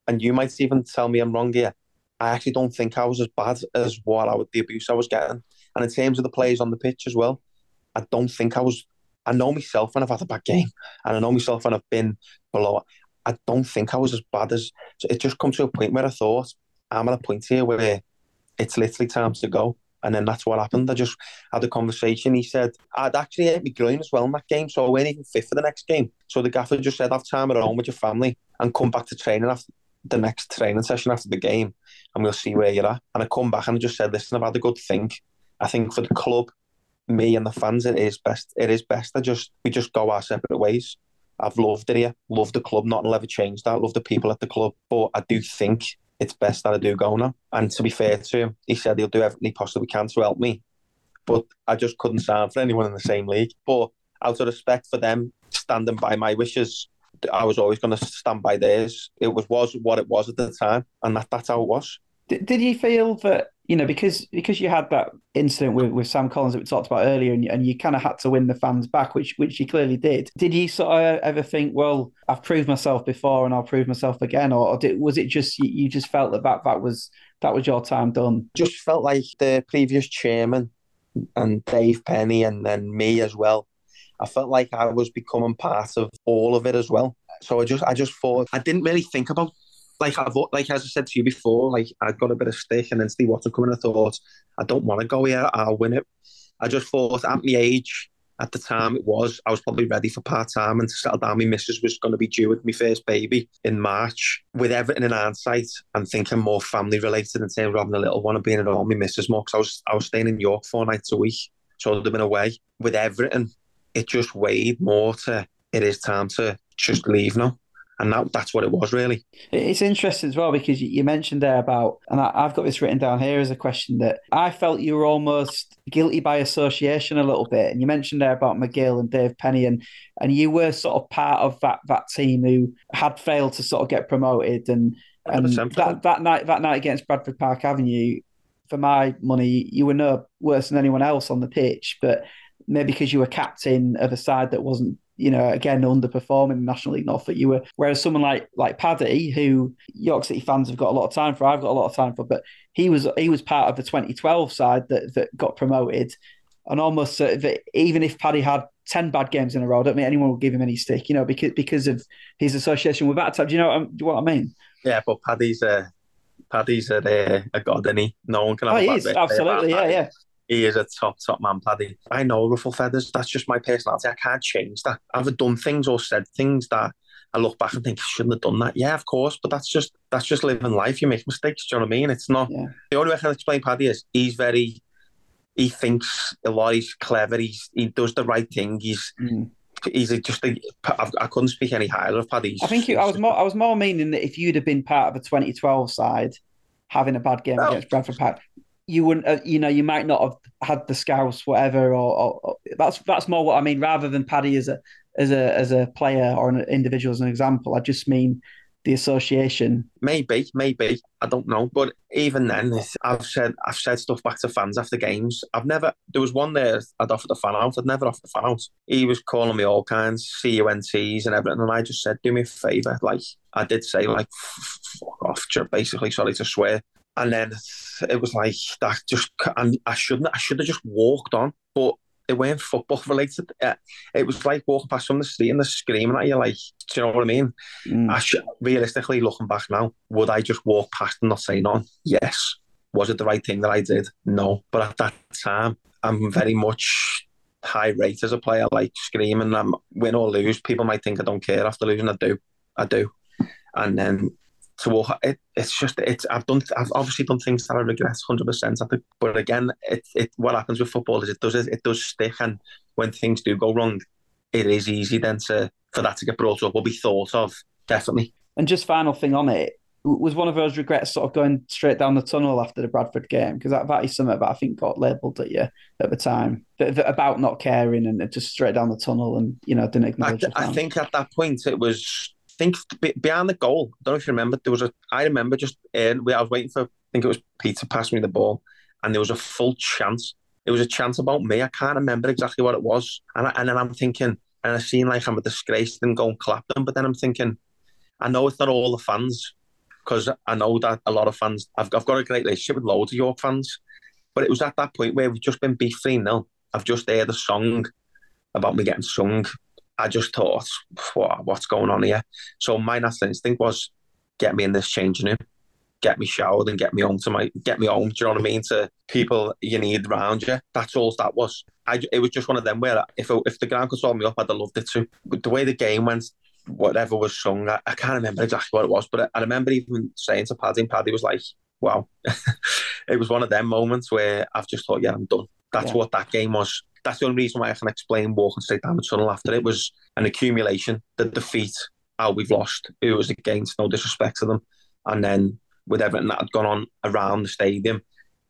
and you might even tell me I'm wrong here, I actually don't think I was as bad as what I would, the abuse I was getting. And in terms of the players on the pitch as well, I don't think I was I know myself when I've had a bad game, and I know myself when I've been below. I don't think I was as bad as. So it just come to a point where I thought I'm at a point here where it's literally time to go. And then that's what happened. I just had a conversation. He said, I'd actually hit my groin as well in that game, so I wasn't even fit for the next game. So the gaffer just said, have time at home with your family and come back to training after the next training session after the game and we'll see where you're at. And I come back and I just said, listen, I've had a good think. I think for the club, me and the fans, it is best. It is best. I just we just go our separate ways. I've loved it here, love the club. Not will ever change that. Love the people at the club, but I do think it's best that I do go now. And to be fair to him, he said he'll do everything he possibly can to help me. But I just couldn't sign for anyone in the same league. But out of respect for them standing by my wishes, I was always going to stand by theirs. It was was what it was at the time, and that, that's how it was. Did, did you feel that you know because because you had that incident with, with Sam Collins that we talked about earlier, and, and you kind of had to win the fans back, which which you clearly did. Did you sort of ever think, well, I've proved myself before, and I'll prove myself again, or, or did, was it just you, you just felt that, that that was that was your time done? Just felt like the previous chairman and Dave Penny, and then me as well. I felt like I was becoming part of all of it as well. So I just I just thought I didn't really think about like I've like as I said to you before, like I got a bit of stick and then Steve Watson coming. I thought I don't want to go here. I'll win it. I just thought at my age at the time it was I was probably ready for part time and to settle down. My missus was going to be due with my first baby in March. With everything in hindsight, I'm thinking more family related in saying having a little one and being at home. My missus more because I was I was staying in York four nights a week, so I'd have been away. With everything, it just weighed more to it is time to just leave now and that, that's what it was really. It's interesting as well because you mentioned there about, and I, have got this written down here as a question that I felt you were almost guilty by association a little bit, and you mentioned there about McGill and Dave Penny, and and you were sort of part of that that team who had failed to sort of get promoted, and and that, that night that night against Bradford Park Avenue, for my money, you were no worse than anyone else on the pitch, but maybe because you were captain of a side that wasn't you know, again, underperforming in National League North that you were. Whereas someone like like Paddy, who York City fans have got a lot of time for, I've got a lot of time for, but he was he was part of the 2012 side that that got promoted, and almost uh, that even if Paddy had 10 bad games in a row, I don't think anyone would give him any stick, you know, because because of his association with that type. Do you know what, do you know what I mean? Yeah, but Paddy's a Paddy's a, a god, and he no one can have oh, he is, absolutely, yeah, yeah he is a top, top man, Paddy. I know ruffle feathers. That's just my personality. I can't change that. I've done things or said things that I look back and think I shouldn't have done that. Yeah, of course, but that's just that's just living life. You make mistakes. Do you know what I mean? It's not. Yeah. The only way I can explain Paddy is he's very. He thinks a lot. He's clever. He's he does the right thing. He's. Mm. He's just a, I couldn't speak any higher of Paddy. I think I was more. I was more meaning that if you'd have been part of a 2012 side, having a bad game against Bradford Park, you wouldn't, uh, you know, you might not have had the scouts, whatever, or, or, or, that's that's more what I mean. Rather than Paddy as a as a as a player or an individual as an example, I just mean the association. Maybe, maybe I don't know, but even then, I've said I've said stuff back to fans after games. I've never. There was one there I'd offered the fan out. I'd never offered the fan out. He was calling me all kinds, CUNTs and everything, and I just said, "Do me a favour." Like I did say, like fuck off, basically. Sorry to swear. And then it was like that. Just and I shouldn't. I should have just walked on, but it weren't football related. It was like walking past on the street and they're screaming at you. Like, do you know what I mean? Mm. I should, realistically, looking back now, would I just walk past and not say none? Yes. Was it the right thing that I did? No. But at that time, I'm very much high rate as a player, like screaming. I'm win or lose. People might think I don't care after losing. I do. I do. And then so it, it's just it's I've done I've obviously done things that I regret hundred percent. I think, But again, it, it what happens with football is it does it does stick, and when things do go wrong, it is easy then to for that to get brought up or be thought of definitely. And just final thing on it was one of those regrets sort of going straight down the tunnel after the Bradford game because that, that is something that I think got labelled at you at the time that, that about not caring and just straight down the tunnel and you know didn't acknowledge. I, I think at that point it was think behind the goal, I don't know if you remember, there was a. I remember just uh, I was waiting for. I think it was Peter to pass me the ball, and there was a full chance. It was a chance about me. I can't remember exactly what it was, and I, and then I'm thinking, and I seen like I'm a disgrace, and go and clap them. But then I'm thinking, I know it's not all the fans, because I know that a lot of fans. I've I've got a great relationship with loads of York fans, but it was at that point where we've just been beat three. I've just heard a song about me getting sung I just thought, what, what's going on here? So my natural instinct was get me in this changing room. get me showered and get me home to my get me home. Do you know what I mean? To people you need around you. That's all that was. I, it was just one of them where if if the ground could swallow me up, I'd have loved it too. But the way the game went, whatever was sung, I, I can't remember exactly what it was, but I, I remember even saying to Paddy, and Paddy was like, "Wow." it was one of them moments where I've just thought, "Yeah, I'm done." That's yeah. what that game was. That's the only reason why I can explain walking straight down the tunnel after it was an accumulation, the defeat, how we've lost, who was against, no disrespect to them. And then with everything that had gone on around the stadium,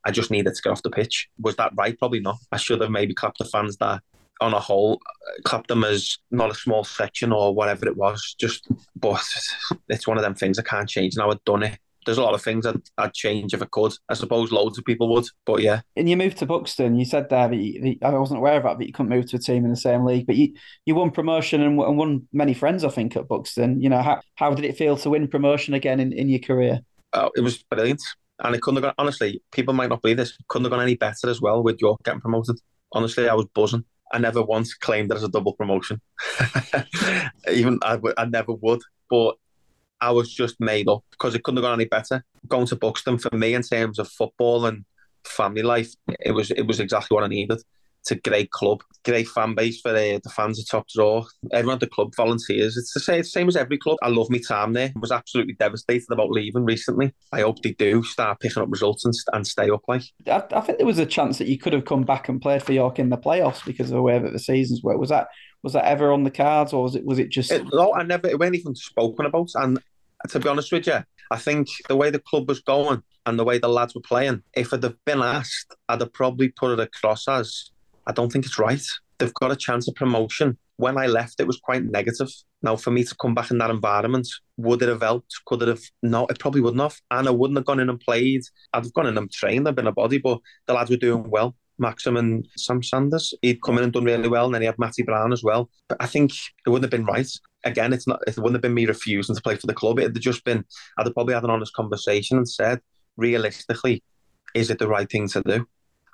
I just needed to get off the pitch. Was that right? Probably not. I should have maybe clapped the fans that on a whole, clapped them as not a small section or whatever it was. Just, but it's one of them things I can't change. Now I've done it there's a lot of things I'd, I'd, change if I could. I suppose loads of people would, but yeah. And you moved to Buxton. You said there that, you, I wasn't aware of that, but you couldn't move to a team in the same league. But you, you won promotion and, and won many friends, I think, at Buxton. You know, how, how did it feel to win promotion again in, in your career? Oh, it was brilliant. And it couldn't have gone, honestly, people might not believe this, couldn't have gone any better as well with York getting promoted. Honestly, I was buzzing. I never once claimed it as a double promotion. Even I, I never would. But I was just made up because it couldn't have gone any better. Going to Buxton for me in terms of football and family life, it was it was exactly what I needed. It's a great club, great fan base for the, the fans at top draw. Everyone at the club volunteers. It's the same, same as every club. I love my time there. I was absolutely devastated about leaving recently. I hope they do start picking up results and, and stay up. Like I, I think there was a chance that you could have come back and played for York in the playoffs because of the way that the seasons were. Was that was that ever on the cards, or was it was it just? It, no, I never. It wasn't even spoken about, and to be honest with you, I think the way the club was going and the way the lads were playing, if I'd have been asked, I'd have probably put it across as I don't think it's right. They've got a chance of promotion. When I left, it was quite negative. Now, for me to come back in that environment, would it have helped? Could it have? No, it probably wouldn't have. And I wouldn't have gone in and played. I'd have gone in and trained. I've been a body, but the lads were doing well. Maxim and Sam Sanders, he'd come in and done really well, and then he had Matty Brown as well. But I think it wouldn't have been right again, it's not. It wouldn't have been me refusing to play for the club. It'd have just been. I'd have probably had an honest conversation and said, realistically, is it the right thing to do?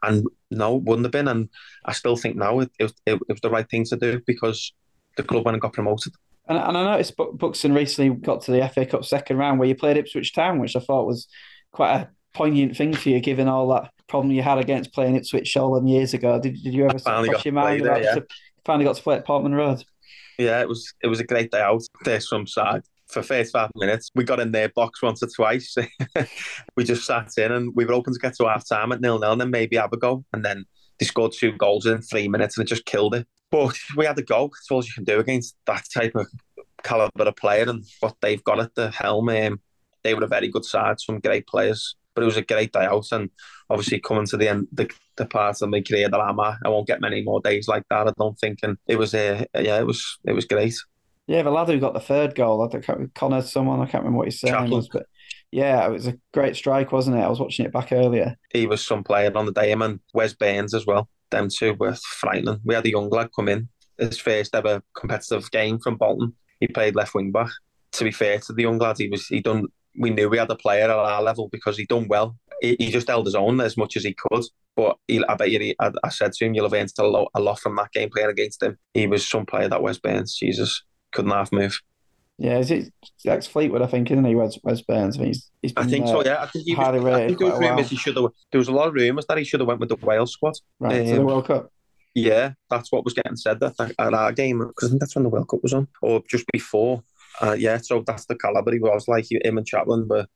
And no, wouldn't have been. And I still think now it, it, it was the right thing to do because the club went and got promoted. And, and I noticed Buxton recently got to the FA Cup second round where you played Ipswich Town, which I thought was quite a poignant thing for you, given all that problem you had against playing Ipswich them years ago. Did, did you ever cross your mind about yeah. finally got to play at Portman Road? Yeah, it was it was a great day out there from side for first five minutes. We got in their box once or twice. we just sat in and we were open to get to half time at nil nil and then maybe have a go. And then they scored two goals in three minutes and it just killed it. But we had a go. It's all you can do against that type of caliber of player and what they've got at the helm. Um, they were a very good side, some great players. But it was a great day out and obviously coming to the end, the, the part of my career that I'm at, I won't get many more days like that. I don't think, and it was, uh, yeah, it was, it was great. Yeah, the lad who got the third goal, I think Connor, someone I can't remember what his saying was, but yeah, it was a great strike, wasn't it? I was watching it back earlier. He was some player on the day, and Wes Burns as well. Them two were frightening. We had a young lad come in, his first ever competitive game from Bolton. He played left wing back. To be fair to the young lad, he was he done. We knew we had a player at our level because he done well he, he just held his own as much as he could. But he, I bet you, he, I, I, said to him, you'll have earned a lot, a lot from that game playing against him. He was some player that Wes Burns, Jesus, couldn't half move. Yeah, is it ex Fleetwood? I think, isn't he? Wes, Wes Burns. I mean, he's, he's been, I think uh, so. Yeah, I think he was. I think there was rumours he should have. There was a lot of rumours that he should have went with the Wales squad. Right um, to the um, World Cup. Yeah, that's what was getting said that at our game because I think that's when the World Cup was on, or just before. Uh, yeah, so that's the caliber he was like. Him and Chaplin were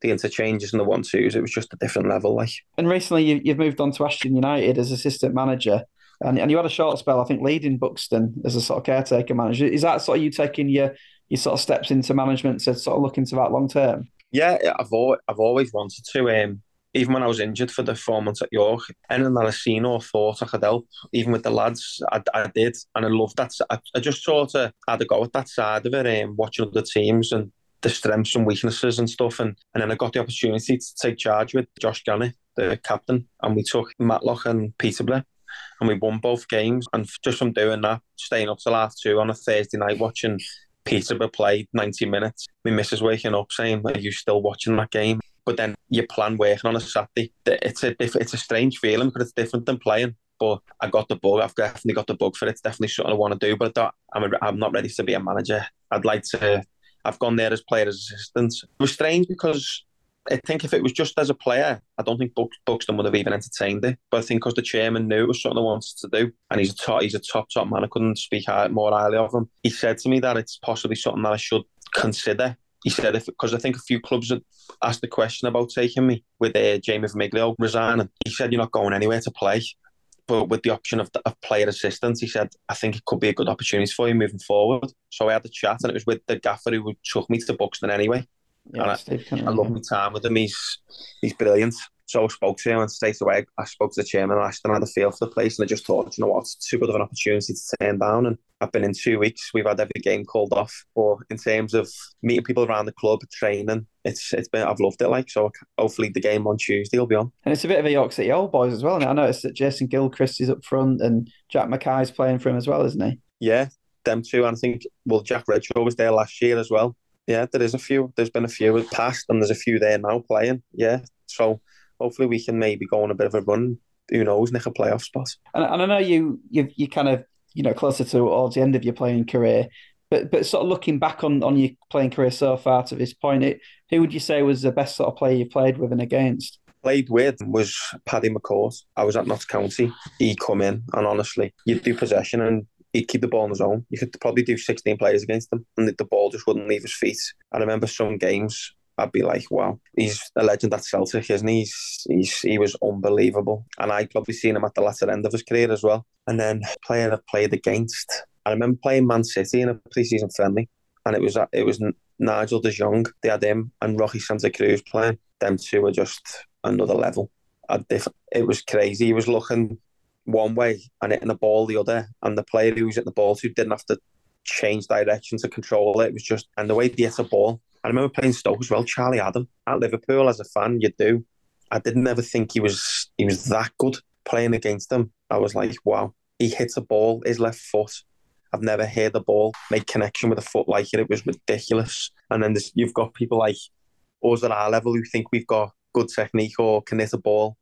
the interchanges and the one twos. It was just a different level. Like. And recently, you, you've moved on to Ashton United as assistant manager, and, and you had a short spell, I think, leading Buxton as a sort of caretaker manager. Is that sort of you taking your your sort of steps into management to sort of look into that long term? Yeah, I've always, I've always wanted to. Um, even when I was injured for the four months at York, anything that I seen or thought I could help, even with the lads, I, I did, and I loved that. I, I just sort of had a go at that side of it, um, watching other teams and the strengths and weaknesses and stuff. And, and then I got the opportunity to take charge with Josh Ganny, the captain, and we took Matlock and Peterborough. And we won both games. And just from doing that, staying up till half two on a Thursday night watching Peterborough play 90 minutes, my missus waking up saying, Are you still watching that game? But then you plan working on a Saturday. It's a it's a strange feeling because it's different than playing. But I got the bug. I've definitely got the bug for it. It's definitely something I want to do. But I'm a, I'm not ready to be a manager. I'd like to I've gone there as player assistant. It was strange because I think if it was just as a player, I don't think Buxton would have even entertained it. But I think because the chairman knew it was something I wanted to do, and he's a top, he's a top top man. I couldn't speak more highly of him. He said to me that it's possibly something that I should consider. He said if because I think a few clubs had asked the question about taking me with uh, Jamie Vermiglio resigning. He said you're not going anywhere to play but with the option of, of player assistance, he said, I think it could be a good opportunity for you moving forward. So I had the chat, and it was with the gaffer who took me to Buxton anyway. Yeah, and I, I love my time with him. He's he's brilliant. So I spoke to him and straight away I spoke to the chairman and asked him how the feel for the place and I just thought, you know what, it's too good of an opportunity to turn down and I've been in two weeks. We've had every game called off. But in terms of meeting people around the club, training, it's it's been I've loved it. Like so, hopefully the game on Tuesday will be on. And it's a bit of a York City old boys as well. And I noticed that Jason Gilchrist is up front and Jack Mackay's playing for him as well, isn't he? Yeah, them two. And I think well, Jack Redshaw was there last year as well. Yeah, there is a few. There's been a few past, and there's a few there now playing. Yeah, so hopefully we can maybe go on a bit of a run. Who knows, nick a playoff spot. And, and I know you you you kind of you know closer towards the end of your playing career. But but sort of looking back on, on your playing career so far to this point, it, who would you say was the best sort of player you played with and against? Played with was Paddy McCourt. I was at Notts County. He'd come in and honestly, you'd do possession and he'd keep the ball on his own. You could probably do 16 players against him and the ball just wouldn't leave his feet. I remember some games I'd be like, wow, he's a legend at Celtic, isn't he? He's, he's, he was unbelievable. And I'd probably seen him at the latter end of his career as well. And then player I've played against, I remember playing Man City in a pre-season friendly, and it was it was Nigel De Jong, they had him, and Roque Santa Cruz playing. Them two were just another level. It was crazy. He was looking one way and hitting the ball the other, and the player who was at the ball to didn't have to change direction to control it. It was just and the way he hit the ball. I remember playing Stoke as well. Charlie Adam at Liverpool as a fan, you do. I didn't ever think he was he was that good playing against him. I was like, wow, he hits a ball, his left foot. I've never heard the ball make connection with a foot like it. It was ridiculous. And then you've got people like us at our level who think we've got good technique or can hit a ball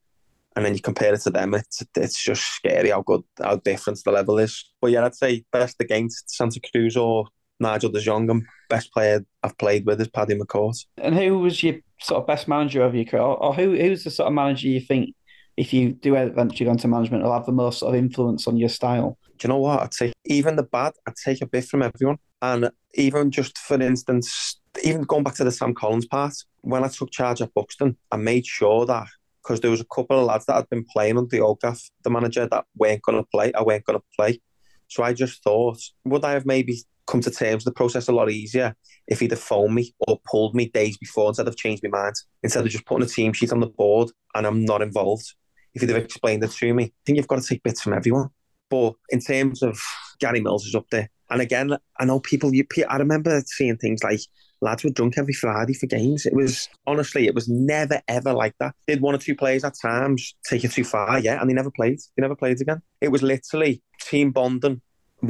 and then you compare it to them, it's it's just scary how good how different the level is. But yeah, I'd say best against Santa Cruz or Nigel De Jong. And best player I've played with is Paddy McCourt. And who was your sort of best manager of your career, or who who's the sort of manager you think if you do eventually go into management will have the most sort of influence on your style? Do you know what? I'd say even the bad, I'd take a bit from everyone. And even just for instance, even going back to the Sam Collins part, when I took charge at Buxton, I made sure that because there was a couple of lads that had been playing under the old gaff, the manager, that weren't going to play. I weren't going to play. So I just thought, would I have maybe come to terms with the process a lot easier if he'd have phoned me or pulled me days before instead of changed my mind, instead of just putting a team sheet on the board and I'm not involved. If he'd have explained it to me, I think you've got to take bits from everyone. But in terms of Gary Mills is up there. And again, I know people, you, I remember seeing things like lads were drunk every Friday for games. It was honestly, it was never ever like that. Did one or two players at times take it too far, yeah, and they never played. They never played again. It was literally team bonding.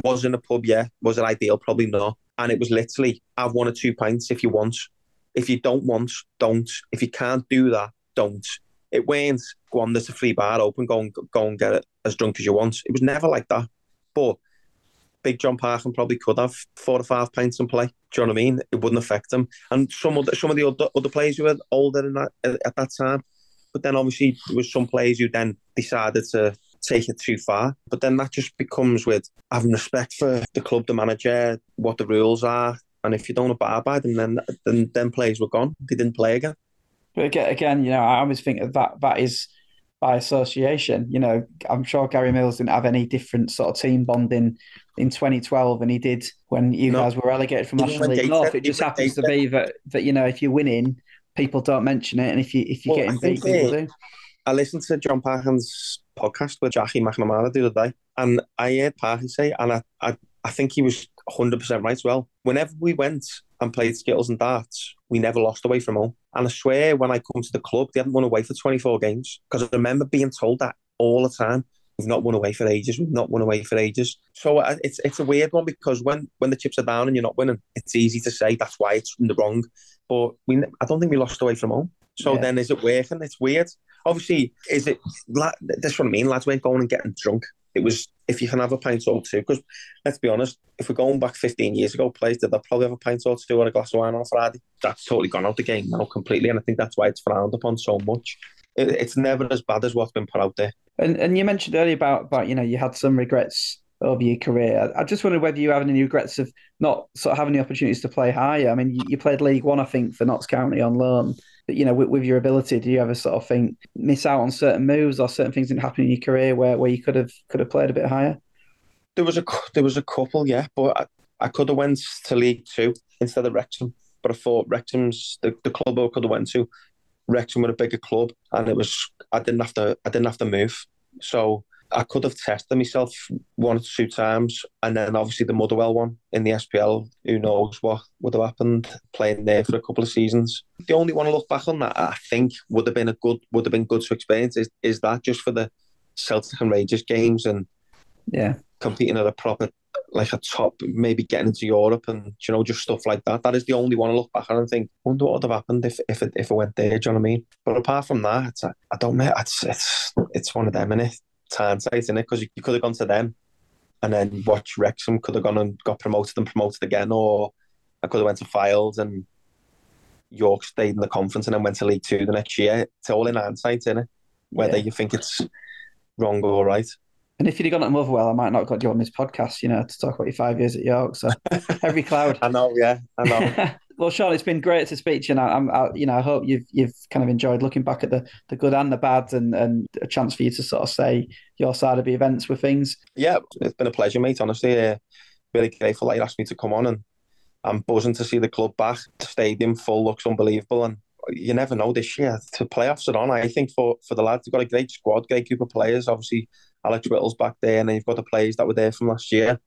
Was in a pub, yeah. Was it ideal? Probably not. And it was literally have one or two pints if you want. If you don't want, don't. If you can't do that, don't. It weren't go on, there's a free bar open, go and go and get it as drunk as you want. It was never like that. But Big John Parkin probably could have four or five pints and play. Do you know what I mean? It wouldn't affect him. And some of the, some of the other, other players who were older than that at that time. But then obviously there was some players who then decided to take it too far. But then that just becomes with having respect for the club, the manager, what the rules are. And if you don't abide by them, then then, then players were gone. They didn't play again. But again, again, you know, I always think that that is by association. You know, I'm sure Gary Mills didn't have any different sort of team bonding in 2012 than he did when you no. guys were relegated from National League North. It just happens to be that that you know if you're winning, people don't mention it, and if you if you're well, getting beat, people do. I listened to John Parkin's podcast with Jackie McNamara the other day, and I heard Parkin say, and I, I, I think he was 100% right as well. Whenever we went and played skittles and darts, we never lost away from home. And I swear, when I come to the club, they haven't won away for 24 games because I remember being told that all the time. We've not won away for ages. We've not won away for ages. So uh, it's it's a weird one because when when the chips are down and you're not winning, it's easy to say that's why it's in the wrong. But we, I don't think we lost away from home. So then, is it working? It's weird. Obviously, is it? That's what I mean. Lads weren't going and getting drunk. it was if you can have a pint or two. Because let's be honest, if we're going back 15 years ago, players did they probably have a pint or two or a glass of wine on Friday. That's totally gone out the game now completely, and I think that's why it's frowned upon so much. It, it's never as bad as what's been put out there. And and you mentioned earlier about about you know you had some regrets over your career. I just wondered whether you have any regrets of not sort of having the opportunities to play higher. I mean, you, you played League One, I think, for Notts County on loan. You know, with, with, your ability, do you ever sort of think miss out on certain moves or certain things didn't happen in your career where, where you could have could have played a bit higher? There was a there was a couple, yeah, but I, I could have went to League Two instead of Wrexham. But I thought Wrexham's the, the club I could have went to. Wrexham were a bigger club, and it was I didn't have to I didn't have to move. So I could have tested myself one or two times, and then obviously the Motherwell one in the SPL. Who knows what would have happened playing there for a couple of seasons? The only one I look back on that I think would have been a good would have been good to experience is, is that just for the Celtic and Rangers games and yeah, competing at a proper like a top, maybe getting into Europe and you know just stuff like that. That is the only one I look back on and think, wonder what would have happened if if it, if it went there. Do you know what I mean? But apart from that, it's, I don't know. It's it's it's one of them, hindsight in it because you, you could have gone to them and then watch Wrexham could have gone and got promoted and promoted again, or I could have went to Fylde and York stayed in the conference and then went to League Two the next year. It's all in hindsight, in it? Whether yeah. you think it's wrong or right. And if you'd have gone at Motherwell, I might not have got you on this podcast, you know, to talk about your five years at York. So every cloud. I know, yeah, I know. well, Sean, it's been great to speak to you. And I'm, I, you know, I hope you've you've kind of enjoyed looking back at the the good and the bad, and and a chance for you to sort of say your side of the events with things. Yeah, it's been a pleasure, mate. Honestly, uh, really grateful that you asked me to come on, and I'm buzzing to see the club back. The stadium full looks unbelievable, and you never know this year. The playoffs are on. I think for for the lads, they've got a great squad, great group of players. Obviously Alex Whittle's back there, and then you've got the players that were there from last year.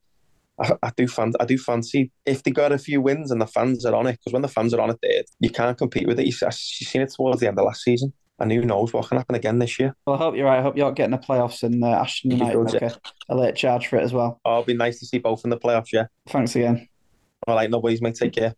I, I do fan, I do fancy if they got a few wins and the fans are on it, because when the fans are on it, there you can't compete with it. You, have seen it towards the end of last season, and who knows what can happen again this year. Well, I hope you're right. I hope you're getting the playoffs and uh, Ashton United make a, a, late charge for it as well. Oh, it'll be nice to see both in the playoffs. Yeah. Thanks again. All right, nobody's mate. Take care.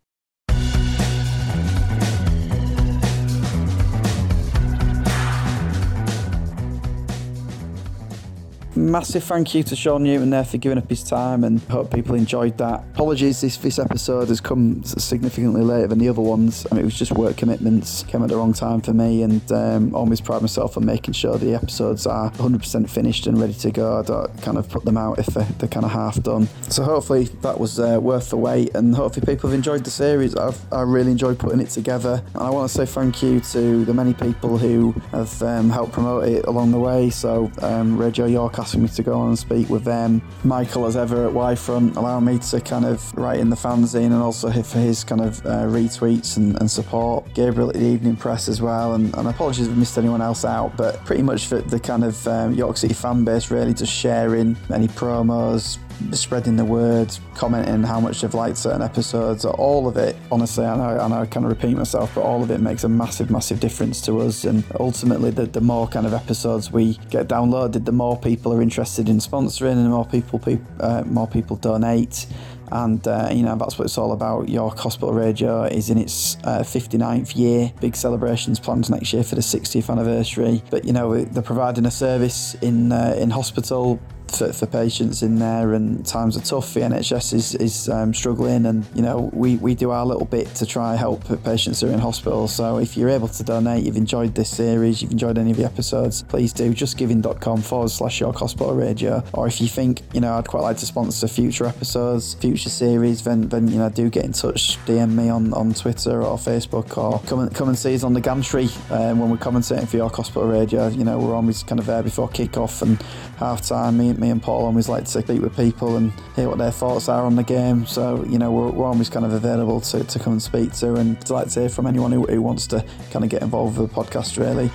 Massive thank you to Sean Newton there for giving up his time and hope people enjoyed that. Apologies, this, this episode has come significantly later than the other ones. I mean, it was just work commitments, came at the wrong time for me, and um, always pride myself on making sure the episodes are 100% finished and ready to go. I don't kind of put them out if they're, they're kind of half done. So hopefully that was uh, worth the wait, and hopefully people have enjoyed the series. I've I really enjoyed putting it together, and I want to say thank you to the many people who have um, helped promote it along the way. So um, Radio York asking me to go on and speak with them. Michael, as ever at Y Front, allowing me to kind of write in the fanzine and also for his kind of uh, retweets and, and, support. Gabriel at the Evening Press as well. And, and apologies if I missed anyone else out, but pretty much for the kind of um, York City fan base, really just sharing any promos, spreading the word, commenting how much they've liked certain episodes, all of it. Honestly, I know, I know I kind of repeat myself, but all of it makes a massive, massive difference to us. And ultimately, the, the more kind of episodes we get downloaded, the more people are interested in sponsoring, and the more people, uh, more people donate and uh, you know that's what it's all about. York Hospital Radio is in its uh, 59th year. Big celebrations planned next year for the 60th anniversary. But you know they're providing a service in uh, in hospital for, for patients in there, and times are tough. The NHS is, is um, struggling, and you know we, we do our little bit to try help patients who are in hospital. So if you're able to donate, you've enjoyed this series, you've enjoyed any of the episodes, please do justgiving.com forward slash York Hospital Radio. Or if you think you know I'd quite like to sponsor future episodes, future series, then then you know do get in touch, DM me on, on Twitter or Facebook, or come and come and see us on the gantry um, when we're commentating for York Hospital Radio. You know we're always kind of there before kick off and half time. Me, me and Paul always like to speak with people and hear what their thoughts are on the game. So, you know, we're, we're always kind of available to, to come and speak to and like to hear from anyone who, who wants to kind of get involved with the podcast, really.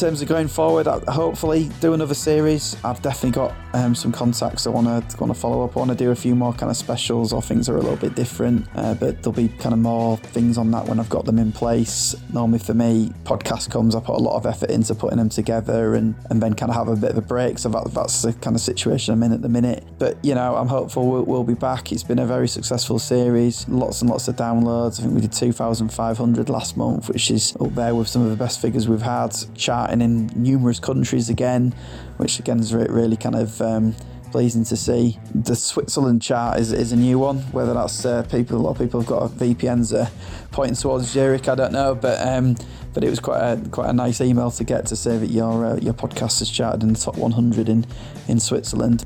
Terms of going forward, hopefully do another series. I've definitely got um, some contacts I want to want to follow up. I want to do a few more kind of specials or things that are a little bit different, uh, but there'll be kind of more things on that when I've got them in place. Normally for me, podcast comes, I put a lot of effort into putting them together and, and then kind of have a bit of a break. So that, that's the kind of situation I'm in at the minute. But you know, I'm hopeful we'll, we'll be back. It's been a very successful series, lots and lots of downloads. I think we did 2,500 last month, which is up there with some of the best figures we've had. Chat chatting in numerous countries again, which again is really kind of um, pleasing to see. The Switzerland chart is, is a new one. Whether that's uh, people, a lot of people have got VPNs uh, pointing towards Zurich, I don't know, but um, but it was quite a quite a nice email to get to say that your uh, your podcast has charted in the top 100 in in Switzerland.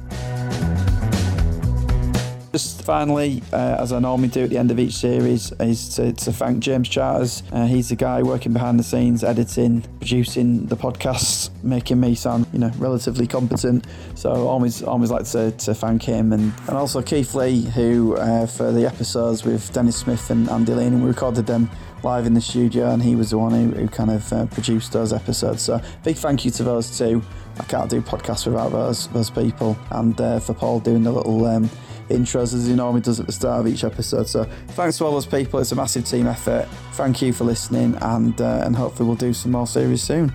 Just finally, uh, as I normally do at the end of each series, is to, to thank James Charters. Uh, he's the guy working behind the scenes, editing, producing the podcasts, making me sound, you know, relatively competent. So always, always like to, to thank him, and, and also Keith Lee, who uh, for the episodes with Dennis Smith and Andy Lean, and we recorded them live in the studio, and he was the one who, who kind of uh, produced those episodes. So big thank you to those two. I can't do podcasts without those those people, and uh, for Paul doing the little. Um, intros as he normally does at the start of each episode. So thanks to all those people. It's a massive team effort. Thank you for listening, and uh, and hopefully we'll do some more series soon.